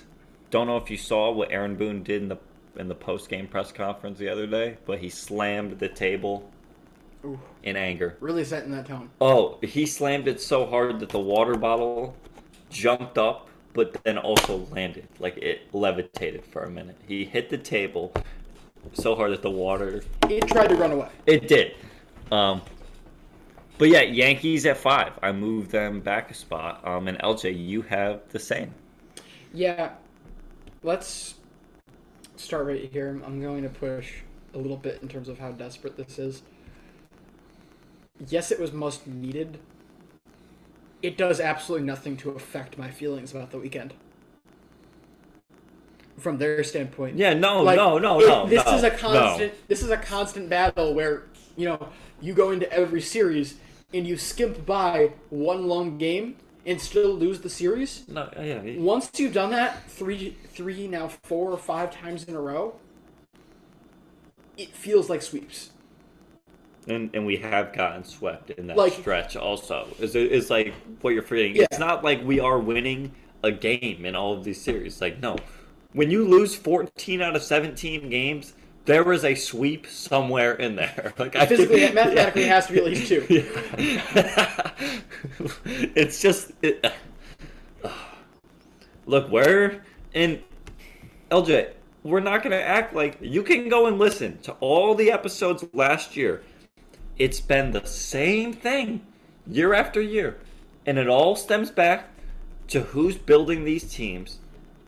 don't know if you saw what Aaron Boone did in the in the post game press conference the other day, but he slammed the table Ooh. in anger. Really setting that tone. Oh, he slammed it so hard that the water bottle jumped up, but then also landed. Like it levitated for a minute. He hit the table so hard that the water. It tried to run away. It did. Um, but yeah, Yankees at five. I moved them back a spot. Um, and LJ, you have the same. Yeah, let's start right here. I'm going to push a little bit in terms of how desperate this is. Yes, it was most needed. It does absolutely nothing to affect my feelings about the weekend. From their standpoint. Yeah, no, no, no, no, This no, is a no. constant. This is a constant battle where you know you go into every series and you skimp by one long game and still lose the series. No, yeah. Once you've done that three, three now four or five times in a row, it feels like sweeps. And, and we have gotten swept in that Like- stretch also. Is it is like what you're forgetting. Yeah. It's not like we are winning a game in all of these series. Like no. When you lose 14 out of 17 games, there was a sweep somewhere in there. Like I Physically, think- mathematically, yeah. has to be at least two. it's just it, uh, look we're in lj we're not going to act like you can go and listen to all the episodes last year it's been the same thing year after year and it all stems back to who's building these teams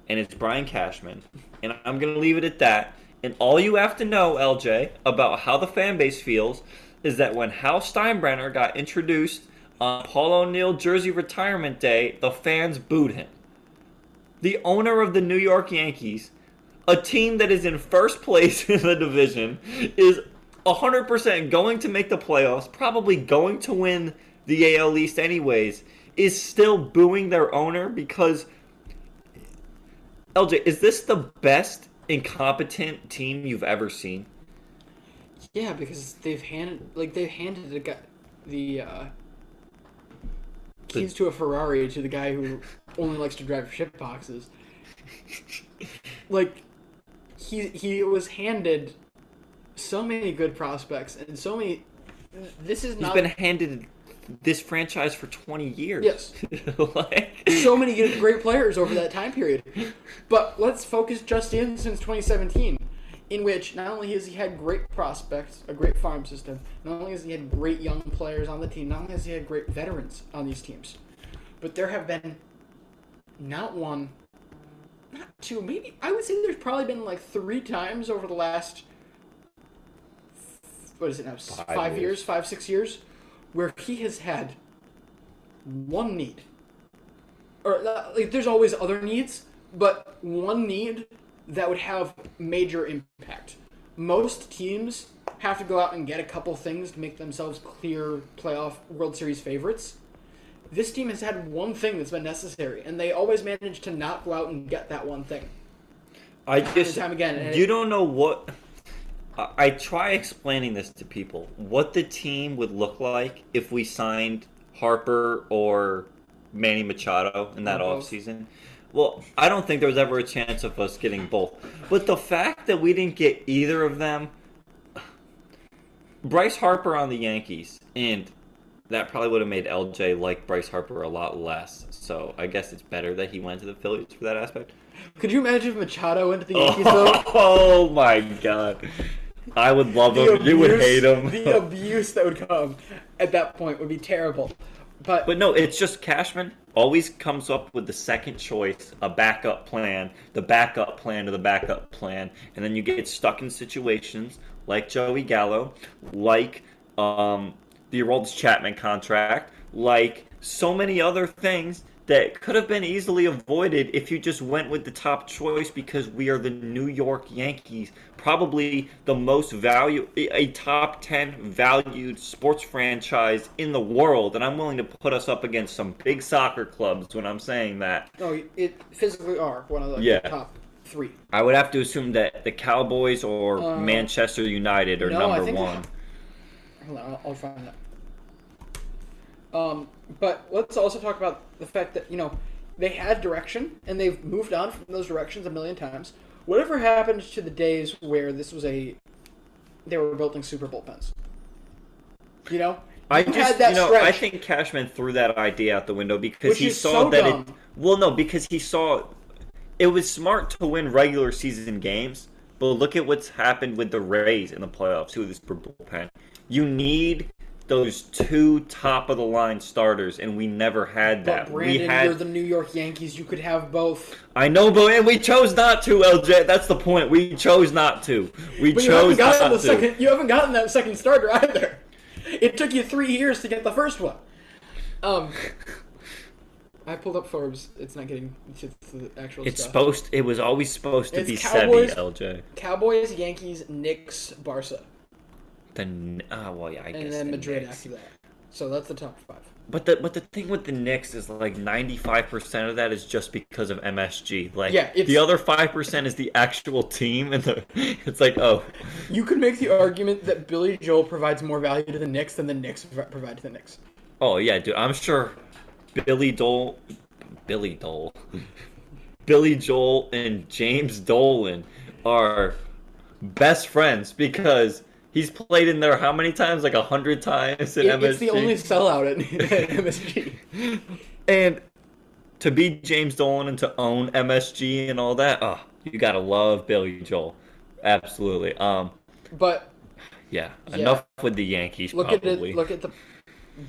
and it's brian cashman and i'm going to leave it at that and all you have to know lj about how the fan base feels is that when hal steinbrenner got introduced on Paul O'Neill jersey retirement day, the fans booed him. The owner of the New York Yankees, a team that is in first place in the division, is 100% going to make the playoffs, probably going to win the AL East anyways, is still booing their owner because LJ, is this the best incompetent team you've ever seen? Yeah, because they've handed like they've handed the guy the uh, keys to a Ferrari to the guy who only likes to drive ship boxes. Like he he was handed so many good prospects and so many. This is He's not been handed this franchise for 20 years. Yes. like, so many great players over that time period. But let's focus just in since 2017. in which not only has he had great prospects, a great farm system, not only has he had great young players on the team, not only has he had great veterans on these teams, but there have been not one, not two, maybe I would say there's probably been like three times over the last what is it now? Five, five years. years, five six years, where he has had one need, or uh, like there's always other needs, but one need that would have major impact. Most teams have to go out and get a couple things to make themselves clear playoff World Series favorites. This team has had one thing that's been necessary, and they always manage to not go out and get that one thing. I just time again. You it, don't know what. I try explaining this to people what the team would look like if we signed Harper or Manny Machado in that offseason. Well, I don't think there was ever a chance of us getting both. But the fact that we didn't get either of them, Bryce Harper on the Yankees, and that probably would have made LJ like Bryce Harper a lot less. So I guess it's better that he went to the Phillies for that aspect. Could you imagine if Machado went to the Yankees? Oh, oh my god. I would love him. Abuse, you would hate him. the abuse that would come at that point would be terrible. But but no, it's just Cashman always comes up with the second choice, a backup plan, the backup plan to the backup plan, and then you get stuck in situations like Joey Gallo, like um, the Aroldis Chapman contract, like so many other things that could have been easily avoided if you just went with the top choice because we are the New York Yankees, probably the most value a top 10 valued sports franchise in the world and I'm willing to put us up against some big soccer clubs when I'm saying that. No, it physically are one of the yeah. top 3. I would have to assume that the Cowboys or uh, Manchester United are no, number 1. Hold on, I'll, I'll find that. Um, but let's also talk about the fact that you know they had direction and they've moved on from those directions a million times. Whatever happened to the days where this was a they were building super Bowl pens? You know, I just had that you know stretch. I think Cashman threw that idea out the window because Which he saw so that dumb. it. Well, no, because he saw it was smart to win regular season games, but look at what's happened with the Rays in the playoffs with this bullpen. You need those two top of the line starters, and we never had that. But Brandon, we had... you're the New York Yankees. You could have both. I know, but and we chose not to, LJ. That's the point. We chose not to. We but chose not to. Second, you haven't gotten that second starter either. It took you three years to get the first one. Um, I pulled up Forbes. It's not getting to the actual. It's stuff. supposed. It was always supposed to it's be Cowboys, Sevy, LJ. Cowboys, Yankees, Knicks, Barca. Then, oh well, yeah, I and guess. And then the Madrid Knicks. after that. So that's the top five. But the but the thing with the Knicks is like ninety five percent of that is just because of MSG. Like yeah, the other five percent is the actual team, and the it's like oh. You could make the argument that Billy Joel provides more value to the Knicks than the Knicks provide to the Knicks. Oh yeah, dude, I'm sure Billy Dole, Billy Dole, Billy Joel and James Dolan are best friends because He's played in there how many times? Like a hundred times in it, MSG. It's the only sellout at, MSG. and to be James Dolan and to own MSG and all that, oh, you gotta love Billy Joel. Absolutely. Um, but yeah, yeah. enough with the Yankees. Look probably. at it. Look at the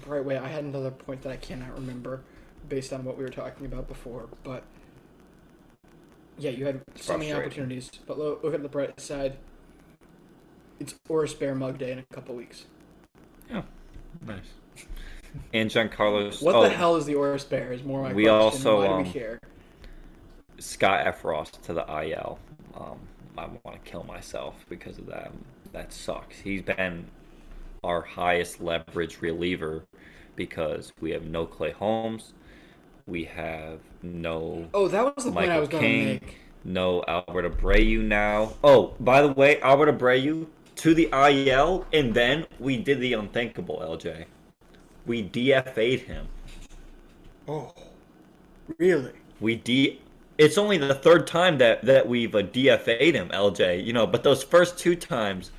right way. I had another point that I cannot remember based on what we were talking about before, but yeah, you had so many opportunities. But look, look at the bright side. It's Oris Bear Mug Day in a couple weeks. Yeah, nice. And Giancarlo's. What oh, the hell is the Oris Bear? Is more my we question. Also, Why um, do we um, care? Scott Effross to the IL. Um, I want to kill myself because of that. That sucks. He's been our highest leverage reliever because we have no Clay Holmes. We have no. Oh, that was the Michael point I was going to make. No Albert Abreu now. Oh, by the way, Albert Abreu to the IL, and then we did the unthinkable, LJ. We DFA'd him. Oh, really? We D. It's only the third time that that we've uh, DFA'd him, LJ. You know, but those first two times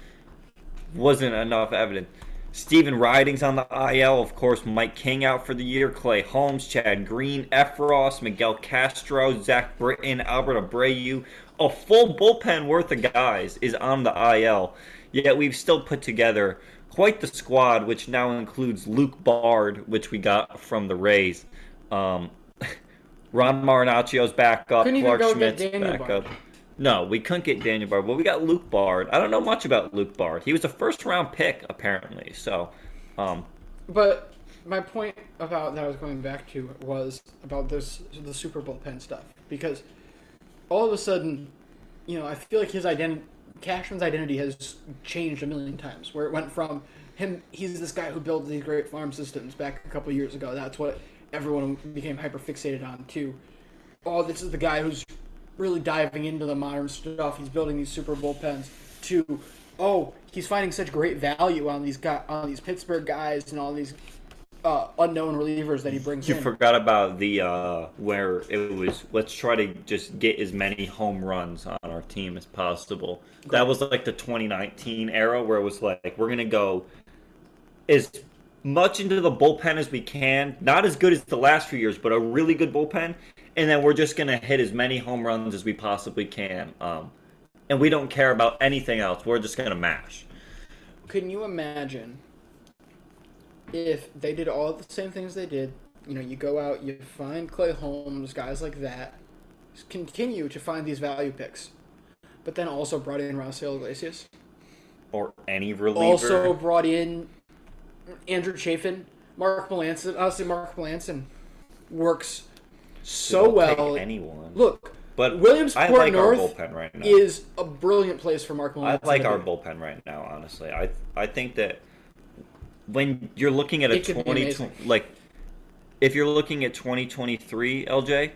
wasn't enough evidence. Stephen Ridings on the IL, of course. Mike King out for the year. Clay Holmes, Chad Green, Effross, Miguel Castro, Zach Britton, Albert Abreu, a full bullpen worth of guys is on the IL. Yet we've still put together quite the squad, which now includes Luke Bard, which we got from the Rays. Um, Ron Marinaccio's back up. Couldn't Clarke Schmidt's get Daniel back Bard. up. No, we couldn't get Daniel Bard, but we got Luke Bard. I don't know much about Luke Bard. He was a first round pick apparently. So, um, But my point about that I was going back to was about this the Super Bowl pen stuff because all of a sudden, you know, I feel like his identity, Cashman's identity has changed a million times. Where it went from him, he's this guy who built these great farm systems back a couple years ago. That's what everyone became hyper fixated on. To oh, this is the guy who's really diving into the modern stuff. He's building these Super bullpens. pens. To oh, he's finding such great value on these guy on these Pittsburgh guys and all these uh, unknown relievers that he brings You in. forgot about the uh, where it was. Let's try to just get as many home runs on our team as possible. That was like the 2019 era where it was like we're gonna go as much into the bullpen as we can. Not as good as the last few years, but a really good bullpen. And then we're just gonna hit as many home runs as we possibly can. Um, and we don't care about anything else. We're just gonna mash. Can you imagine if they did all the same things they did? You know, you go out, you find Clay Holmes, guys like that, continue to find these value picks, but then also brought in Rafael Iglesias, Or any reliever. also brought in Andrew Chafin, Mark Melancon. Honestly, Mark Melancon works so They'll well. anyone. Look, But Williamsport I like our North bullpen right now. is a brilliant place for Mark Melancon. I like our bullpen right now, honestly. I I think that when you're looking at a It could 20 like if you're looking at 2023, LJ,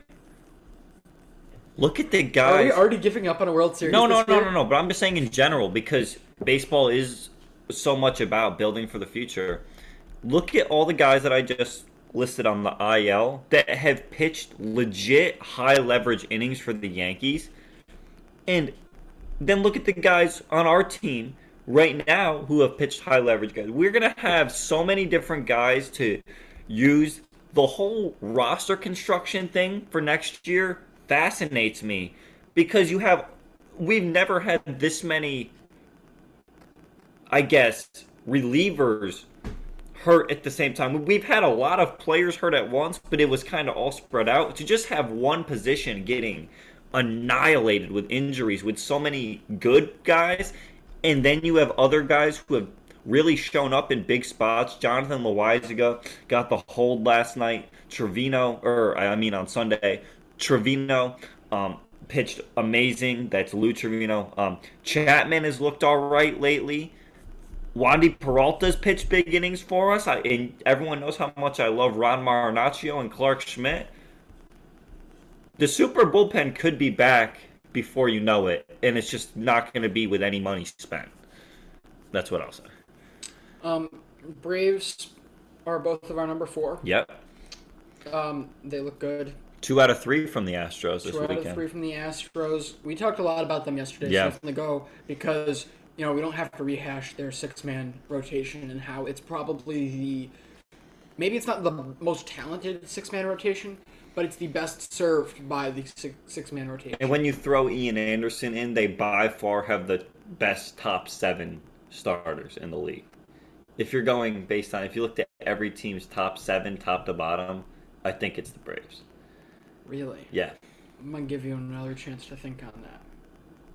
look at the Are we already giving up on a World Series? no, no, no, no, no. But I'm just saying in general because baseball is so much about building for the future. Look at all the guys that I just listed on the IL that have pitched legit high leverage innings for the Yankees. And then look at the guys on our team right now who have pitched high leverage guys. We're going to have so many different guys to use. The whole roster construction thing for next year fascinates me because you have we've never had this many I guess relievers hurt at the same time. We've had a lot of players hurt at once, but it was kind of all spread out. To just have one position getting annihilated with injuries with so many good guys, and then you have other guys who have really shown up in big spots. Jonathan Loaisiga got the hold last night. Trivino, or I mean on Sunday, Trivino um, pitched amazing. That's Lou Trivino. Um, Chapman has looked all right lately. Wandy Peralta's pitched big innings for us, I, and everyone knows how much I love Ron Marinaccio and Clarke Schmidt. The super bullpen could be back before you know it, and it's just not going to be with any money spent. That's what I'll say. Um, Braves are both of our number four. Yep. Um, they look good. Two out of three from the Astros this Two out weekend. of three from the Astros. We talked a lot about them yesterday. Yeah. Yeah. From the go because you know we don't have to rehash their six-man rotation and how it's probably the maybe it's not the most talented six-man rotation, but it's the best served by the six, six-man rotation. And when you throw Ian Anderson in, they by far have the best top seven starters in the league. If you're going based on, if you looked at every team's top seven, top to bottom, I think it's the Braves. Really, Yeah. I'm gonna give you another chance to think on that.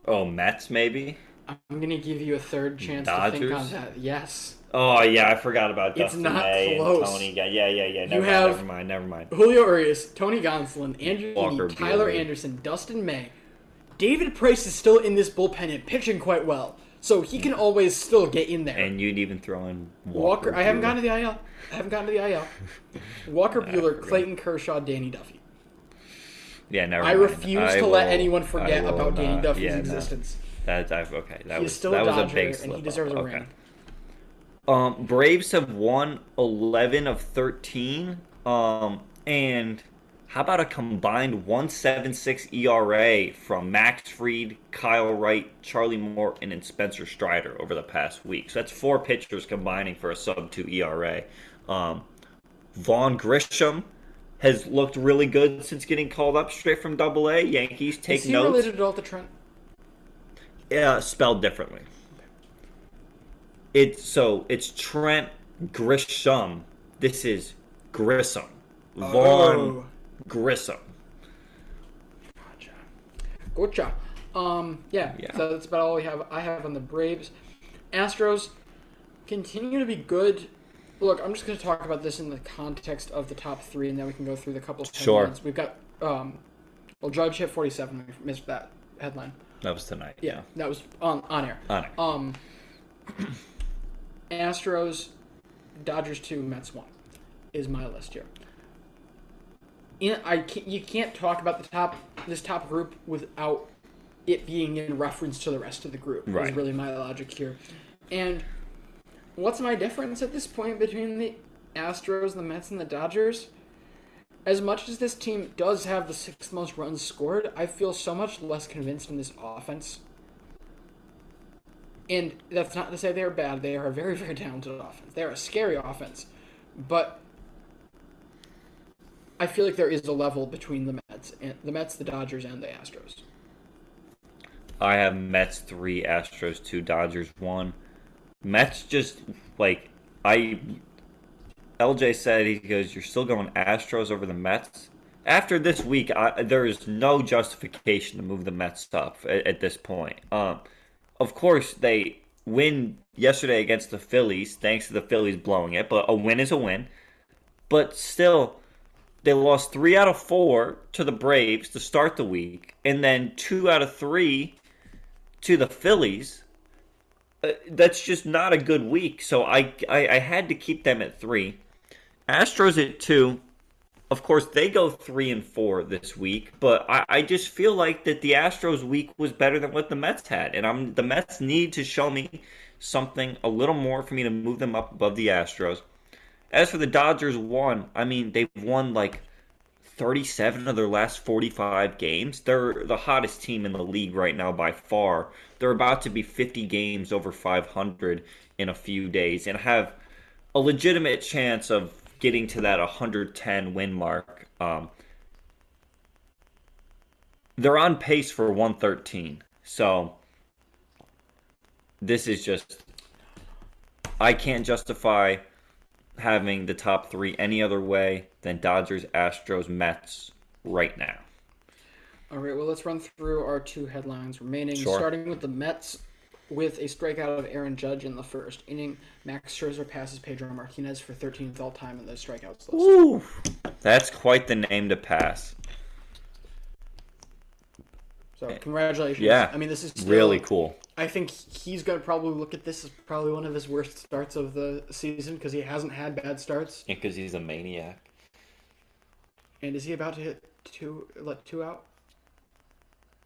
Oh, Mets maybe? I'm gonna give you a third chance to think on that. Yes. Oh yeah, I forgot about It's Dustin not May close. and Tony. Yeah, yeah, yeah, yeah. Never, mind, have- never mind, never mind. Julio Urias, Tony Gonsolin, Andrew Walker Heaney, Tyler Buehler. Anderson, Dustin May. David Price is still in this bullpen and pitching quite well, so he can always still get in there. And you'd even throw in Walker, Walker. I haven't gotten to the IL. I haven't gotten to the IL. Walker ah, Buehler, Clayton Kershaw, Danny Duffy. Yeah, never I mind. refuse I to let anyone forget will about Danny Duffy's yeah, no. existence. That's I've, okay. That He was is still that a was Dodger, a big and he deserves up. a okay. ring. Um, Braves have won 11 of 13. Um, and how about a combined 176 ERA from Max Fried, Kyle Wright, Charlie Morton, and Spencer Strider over the past week? So that's four pitchers combining for a sub 2 ERA. Um, Vaughn Grissom has looked really good since getting called up straight from Double A. Yankees take is he notes. related at all to Trent? uh, spelled differently. It's so it's Trent Grisham. This is Grissom. Vaughn Oh. Grissom. Gotcha. Um, yeah, Yeah. So that's about all we have. I have on the Braves. Astros continue to be good. Look, I'm just going to talk about this in the context of the top three, and then we can go through the couple. Of Sure. headlines. We've got. Um, well, Judge hit 47. We missed that headline. That was tonight. Yeah, that was on on air. On air. Um, Astros, Dodgers two, Mets one, is my list here. In, I can't, you can't talk about the top this top group without it being in reference to the rest of the group. Right. Is really my logic here. And what's my difference at this point between the Astros, the Mets, and the Dodgers? As much as this team does have the sixth most runs scored, I feel so much less convinced in this offense. And that's not to say they're bad. They are a very, very talented offense. They're a scary offense. But I feel like there is a level between the Mets and the Mets, the Dodgers, and the Astros. I have Mets three, Astros two, Dodgers one. Mets just like I. LJ said he goes, "You're still going Astros over the Mets." After this week, I, there is no justification to move the Mets up at, at this point. Um, of course, they win yesterday against the Phillies, thanks to the Phillies blowing it. But a win is a win. But still, they lost three out of four to the Braves to start the week, and then two out of three to the Phillies. Uh, that's just not a good week. So I, I I had to keep them at three. Astros at two. Of course, they go three and four this week, but I, I just feel like that the Astros week was better than what the Mets had, and I'm the Mets need to show me something a little more for me to move them up above the Astros. As for the Dodgers, one, I mean they've won like 37 of their last 45 games. They're the hottest team in the league right now by far. They're about to be 50 games over 500 in a few days and have a legitimate chance of getting to that 110 win mark. Um, they're on pace for 113. So this is just I can't justify having the top 3 any other way than Dodgers, Astros, Mets right now. All right, well, let's run through our two headlines remaining. Sure. Starting with the Mets, with a strikeout of Aaron Judge in the first inning, Max Scherzer passes Pedro Martinez for 13th all time in the strikeouts list. Ooh, that's quite the name to pass. So congratulations. Yeah, I mean this is still, really cool. I think he's gonna probably look at this as probably one of his worst starts of the season because he hasn't had bad starts. Because he's a maniac. And is he about to hit two? Let two out?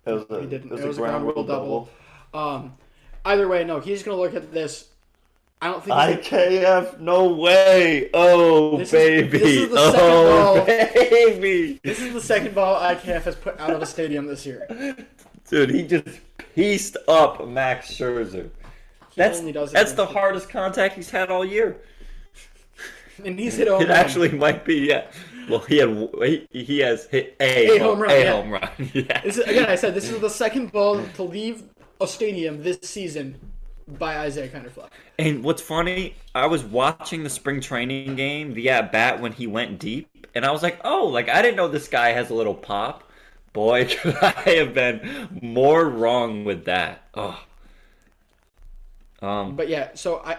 It was a- he didn't. it was It a was a ground ground rule rule double. Um, either way, no. He's gonna look at this. I don't think. he's gonna- IKF, no way! Oh This is- baby! this is the oh, second oh ball. baby! This is the second ball IKF has put out of a stadium this year. Dude, he just pieced up Max Scherzer. That's does it that's the hardest contact he's had all year. And he's hit home It run. actually might be yeah. Well, he had he, he has hit a, A home run, A yeah. home run. Yeah. This is, again, I said this is the second ball to leave a stadium this season by Isiah Kiner-Falefa. And what's funny, I was watching the spring training game, the at bat when he went deep, and I was like, oh, like I didn't know this guy has a little pop. Boy, could I have been more wrong with that. Oh. Um, But yeah, so I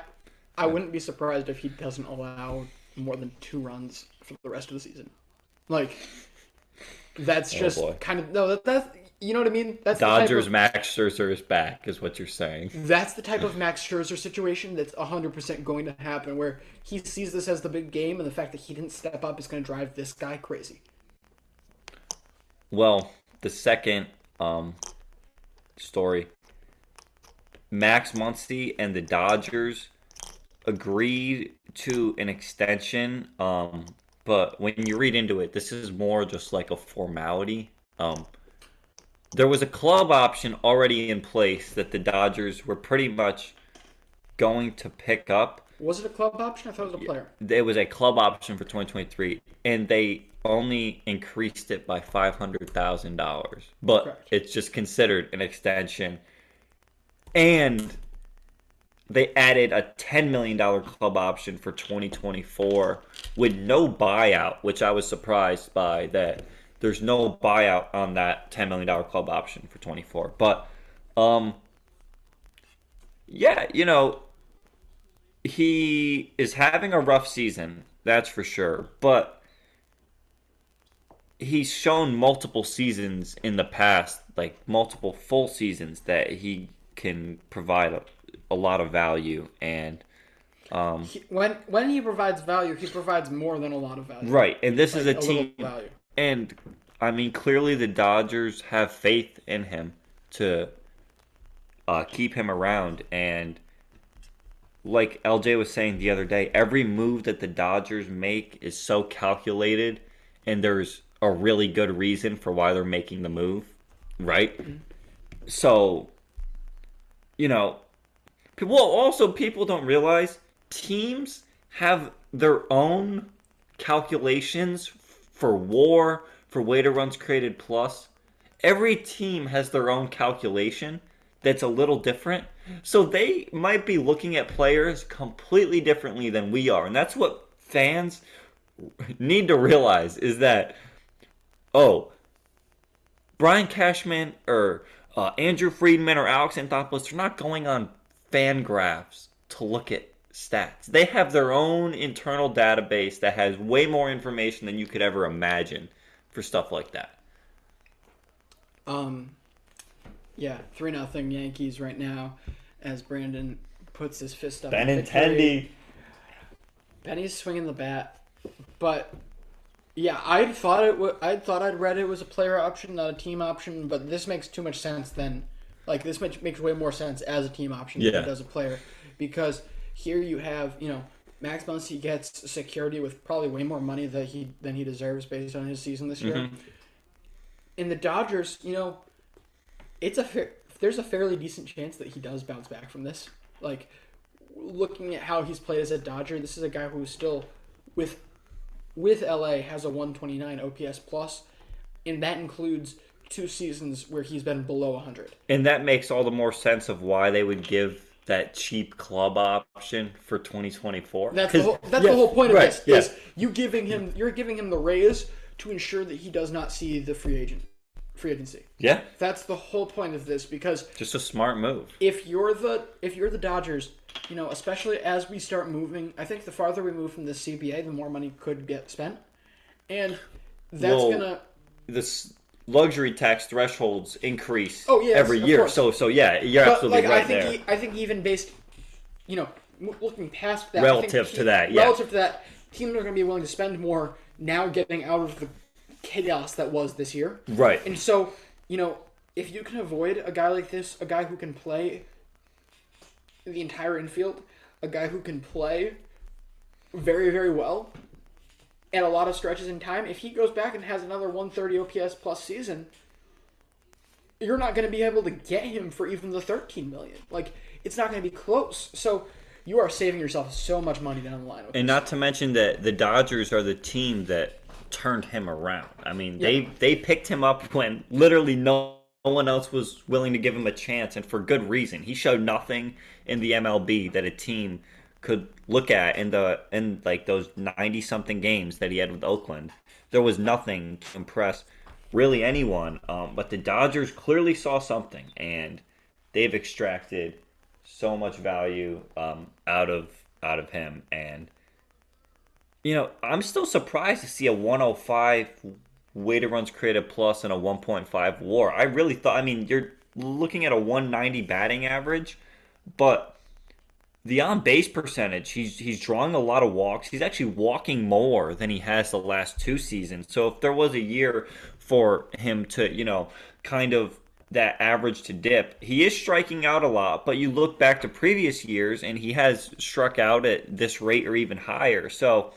I wouldn't be surprised if he doesn't allow more than two runs for the rest of the season. Like that's Oh, just boy. kind of no that that's you know what I mean? That's Dodgers of- Max Scherzer is back, is what you're saying. That's the type of Max Scherzer situation that's 100% going to happen where he sees this as the big game and the fact that he didn't step up is going to drive this guy crazy. Well, the second um, story Max Muncy and the Dodgers agreed to an extension. Um, but when you read into it, this is more just like a formality. Um, there was a club option already in place that the Dodgers were pretty much going to pick up. Was it a club option? I thought it was a player. There was a club option for 2023, and they only increased it by five hundred thousand dollars. But Correct. it's just considered an extension. and they added a $10 million club option for 2024 with no buyout, which I was surprised by that there's no buyout on that $10 million club option for 24. But, um, yeah, you know, he is having a rough season, that's for sure. But he's shown multiple seasons in the past, like multiple full seasons, that he can provide a, a lot of value and. Um, He- when when he provides value, he provides more than a lot of value. Right, and this is a Like, little team. And I mean clearly the Dodgers have faith in him to uh, keep him around, and like LJ was saying the other day, every move that the Dodgers make is so calculated, and there's a really good reason for why they're making the move, right? So, you know, well, also people don't realize teams have their own calculations for war, for weighted runs created plus. Every team has their own calculation that's a little different. So they might be looking at players completely differently than we are. And that's what fans need to realize is that, oh, Brian Cashman or uh, Andrew Friedman or Alex Anthopoulos, they're not going on FanGraphs to look at stats. They have their own internal database that has way more information than you could ever imagine for stuff like that. Um, yeah, three nothing Yankees right now, as Brandon puts his fist up. in victory. Benny's swinging the bat, but yeah, I thought it. W- I thought I'd read it was a player option, not a team option. But this makes too much sense. Then, like this makes makes way more sense as a team option than Yeah. it does a player, because here you have you know Max Muncy gets security with probably way more money that he than he deserves based on his season this year. Mhm. In the Dodgers, you know, it's a fair, there's a fairly decent chance that he does bounce back from this. Like looking at how he's played as a Dodger, this is a guy who's still with with LA has a 129 OPS plus, and that includes two seasons where he's been below 100. And that makes all the more sense of why they would give that cheap club option for 2024. That's the whole, that's the whole point of right, this. yeah. Is you giving him you're giving him the raise to ensure that he does not see the free agent free agency. Yeah. That's the whole point of this because Just a smart move. if you're the if you're the Dodgers, you know, especially as we start moving, I think the farther we move from the CBA, the more money could get spent, and that's Well, gonna. This luxury tax thresholds increase Oh, yes, every year. course. So so yeah, you're but absolutely like right I think there. I think even based, you know, m- looking past that, Relative to that, yeah. relative to that, teams are going to be willing to spend more now, getting out of the chaos that was this year. Right. And so, you know, if you can avoid a guy like this, a guy who can play the entire infield, a guy who can play very, very well at a lot of stretches in time, if he goes back and has another 130 OPS plus season, you're not going to be able to get him for even the 13 million. Like, it's not going to be close. So, you are saving yourself so much money down the line. with And not to mention that the Dodgers are the team that turned him around. I mean, they they picked him up when literally no, no one else was willing to give him a chance, and for good reason. He showed nothing in the MLB that a team could look at in the in like those ninety something games that he had with Oakland. There was nothing to impress really anyone. Um, but the Dodgers clearly saw something, and they've extracted so much value um, out of out of him and you know i'm still surprised to see a 105 weighted runs created plus and a 1.5 war i really thought i mean you're looking at a 190 batting average but the on base percentage he's he's drawing a lot of walks he's actually walking more than he has the last two seasons so if there was a year for him to you know kind of that average to dip. He is striking out a lot, but you look back to previous years and he has struck out at this rate or even higher. So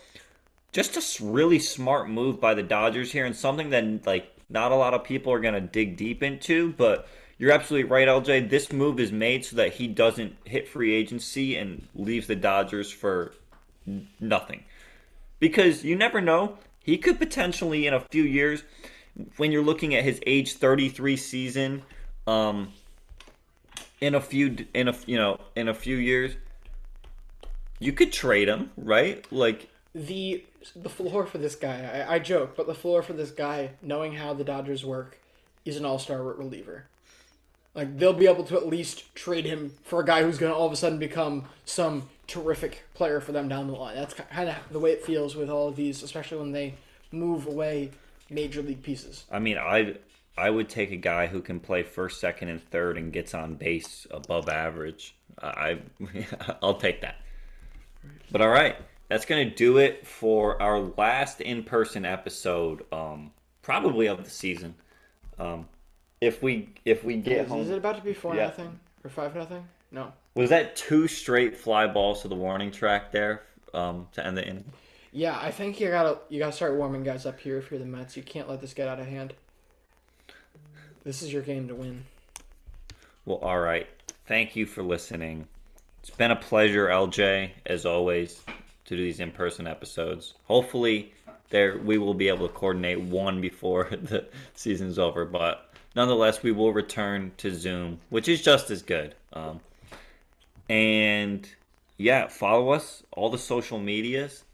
just a really smart move by the Dodgers here and something that like not a lot of people are going to dig deep into, but you're absolutely right LJ. This move is made so that he doesn't hit free agency and leave the Dodgers for nothing. Because you never know, he could potentially in a few years when you're looking at his age 33 season, um, in a few in a you know in a few years, you could trade him, right? Like the the floor for this guy. I, I joke, but the floor for this guy, knowing how the Dodgers work, is an all star reliever. Like they'll be able to at least trade him for a guy who's going to all of a sudden become some terrific player for them down the line. That's kind of the way it feels with all of these, especially when they move away major league pieces. I mean, I I would take a guy who can play first, second, and third and gets on base above average. I I'll take that. But all right, that's gonna do it for our last in-person episode, um, probably of the season. Um, if we if we get is, home, is it about to be four Yeah. nothing or five nothing? No. was that two straight fly balls to the warning track there um, to end the inning? Yeah, I think you gotta you gotta start warming guys up here if you're the Mets. You can't let this get out of hand. This is your game to win. Well, all right. Thank you for listening. It's been a pleasure, LJ, as always, to do these in-person episodes. Hopefully, there we will be able to coordinate one before the season's over, but nonetheless, we will return to Zoom, which is just as good. Um, and yeah, follow us all the social medias,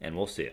and we'll see you.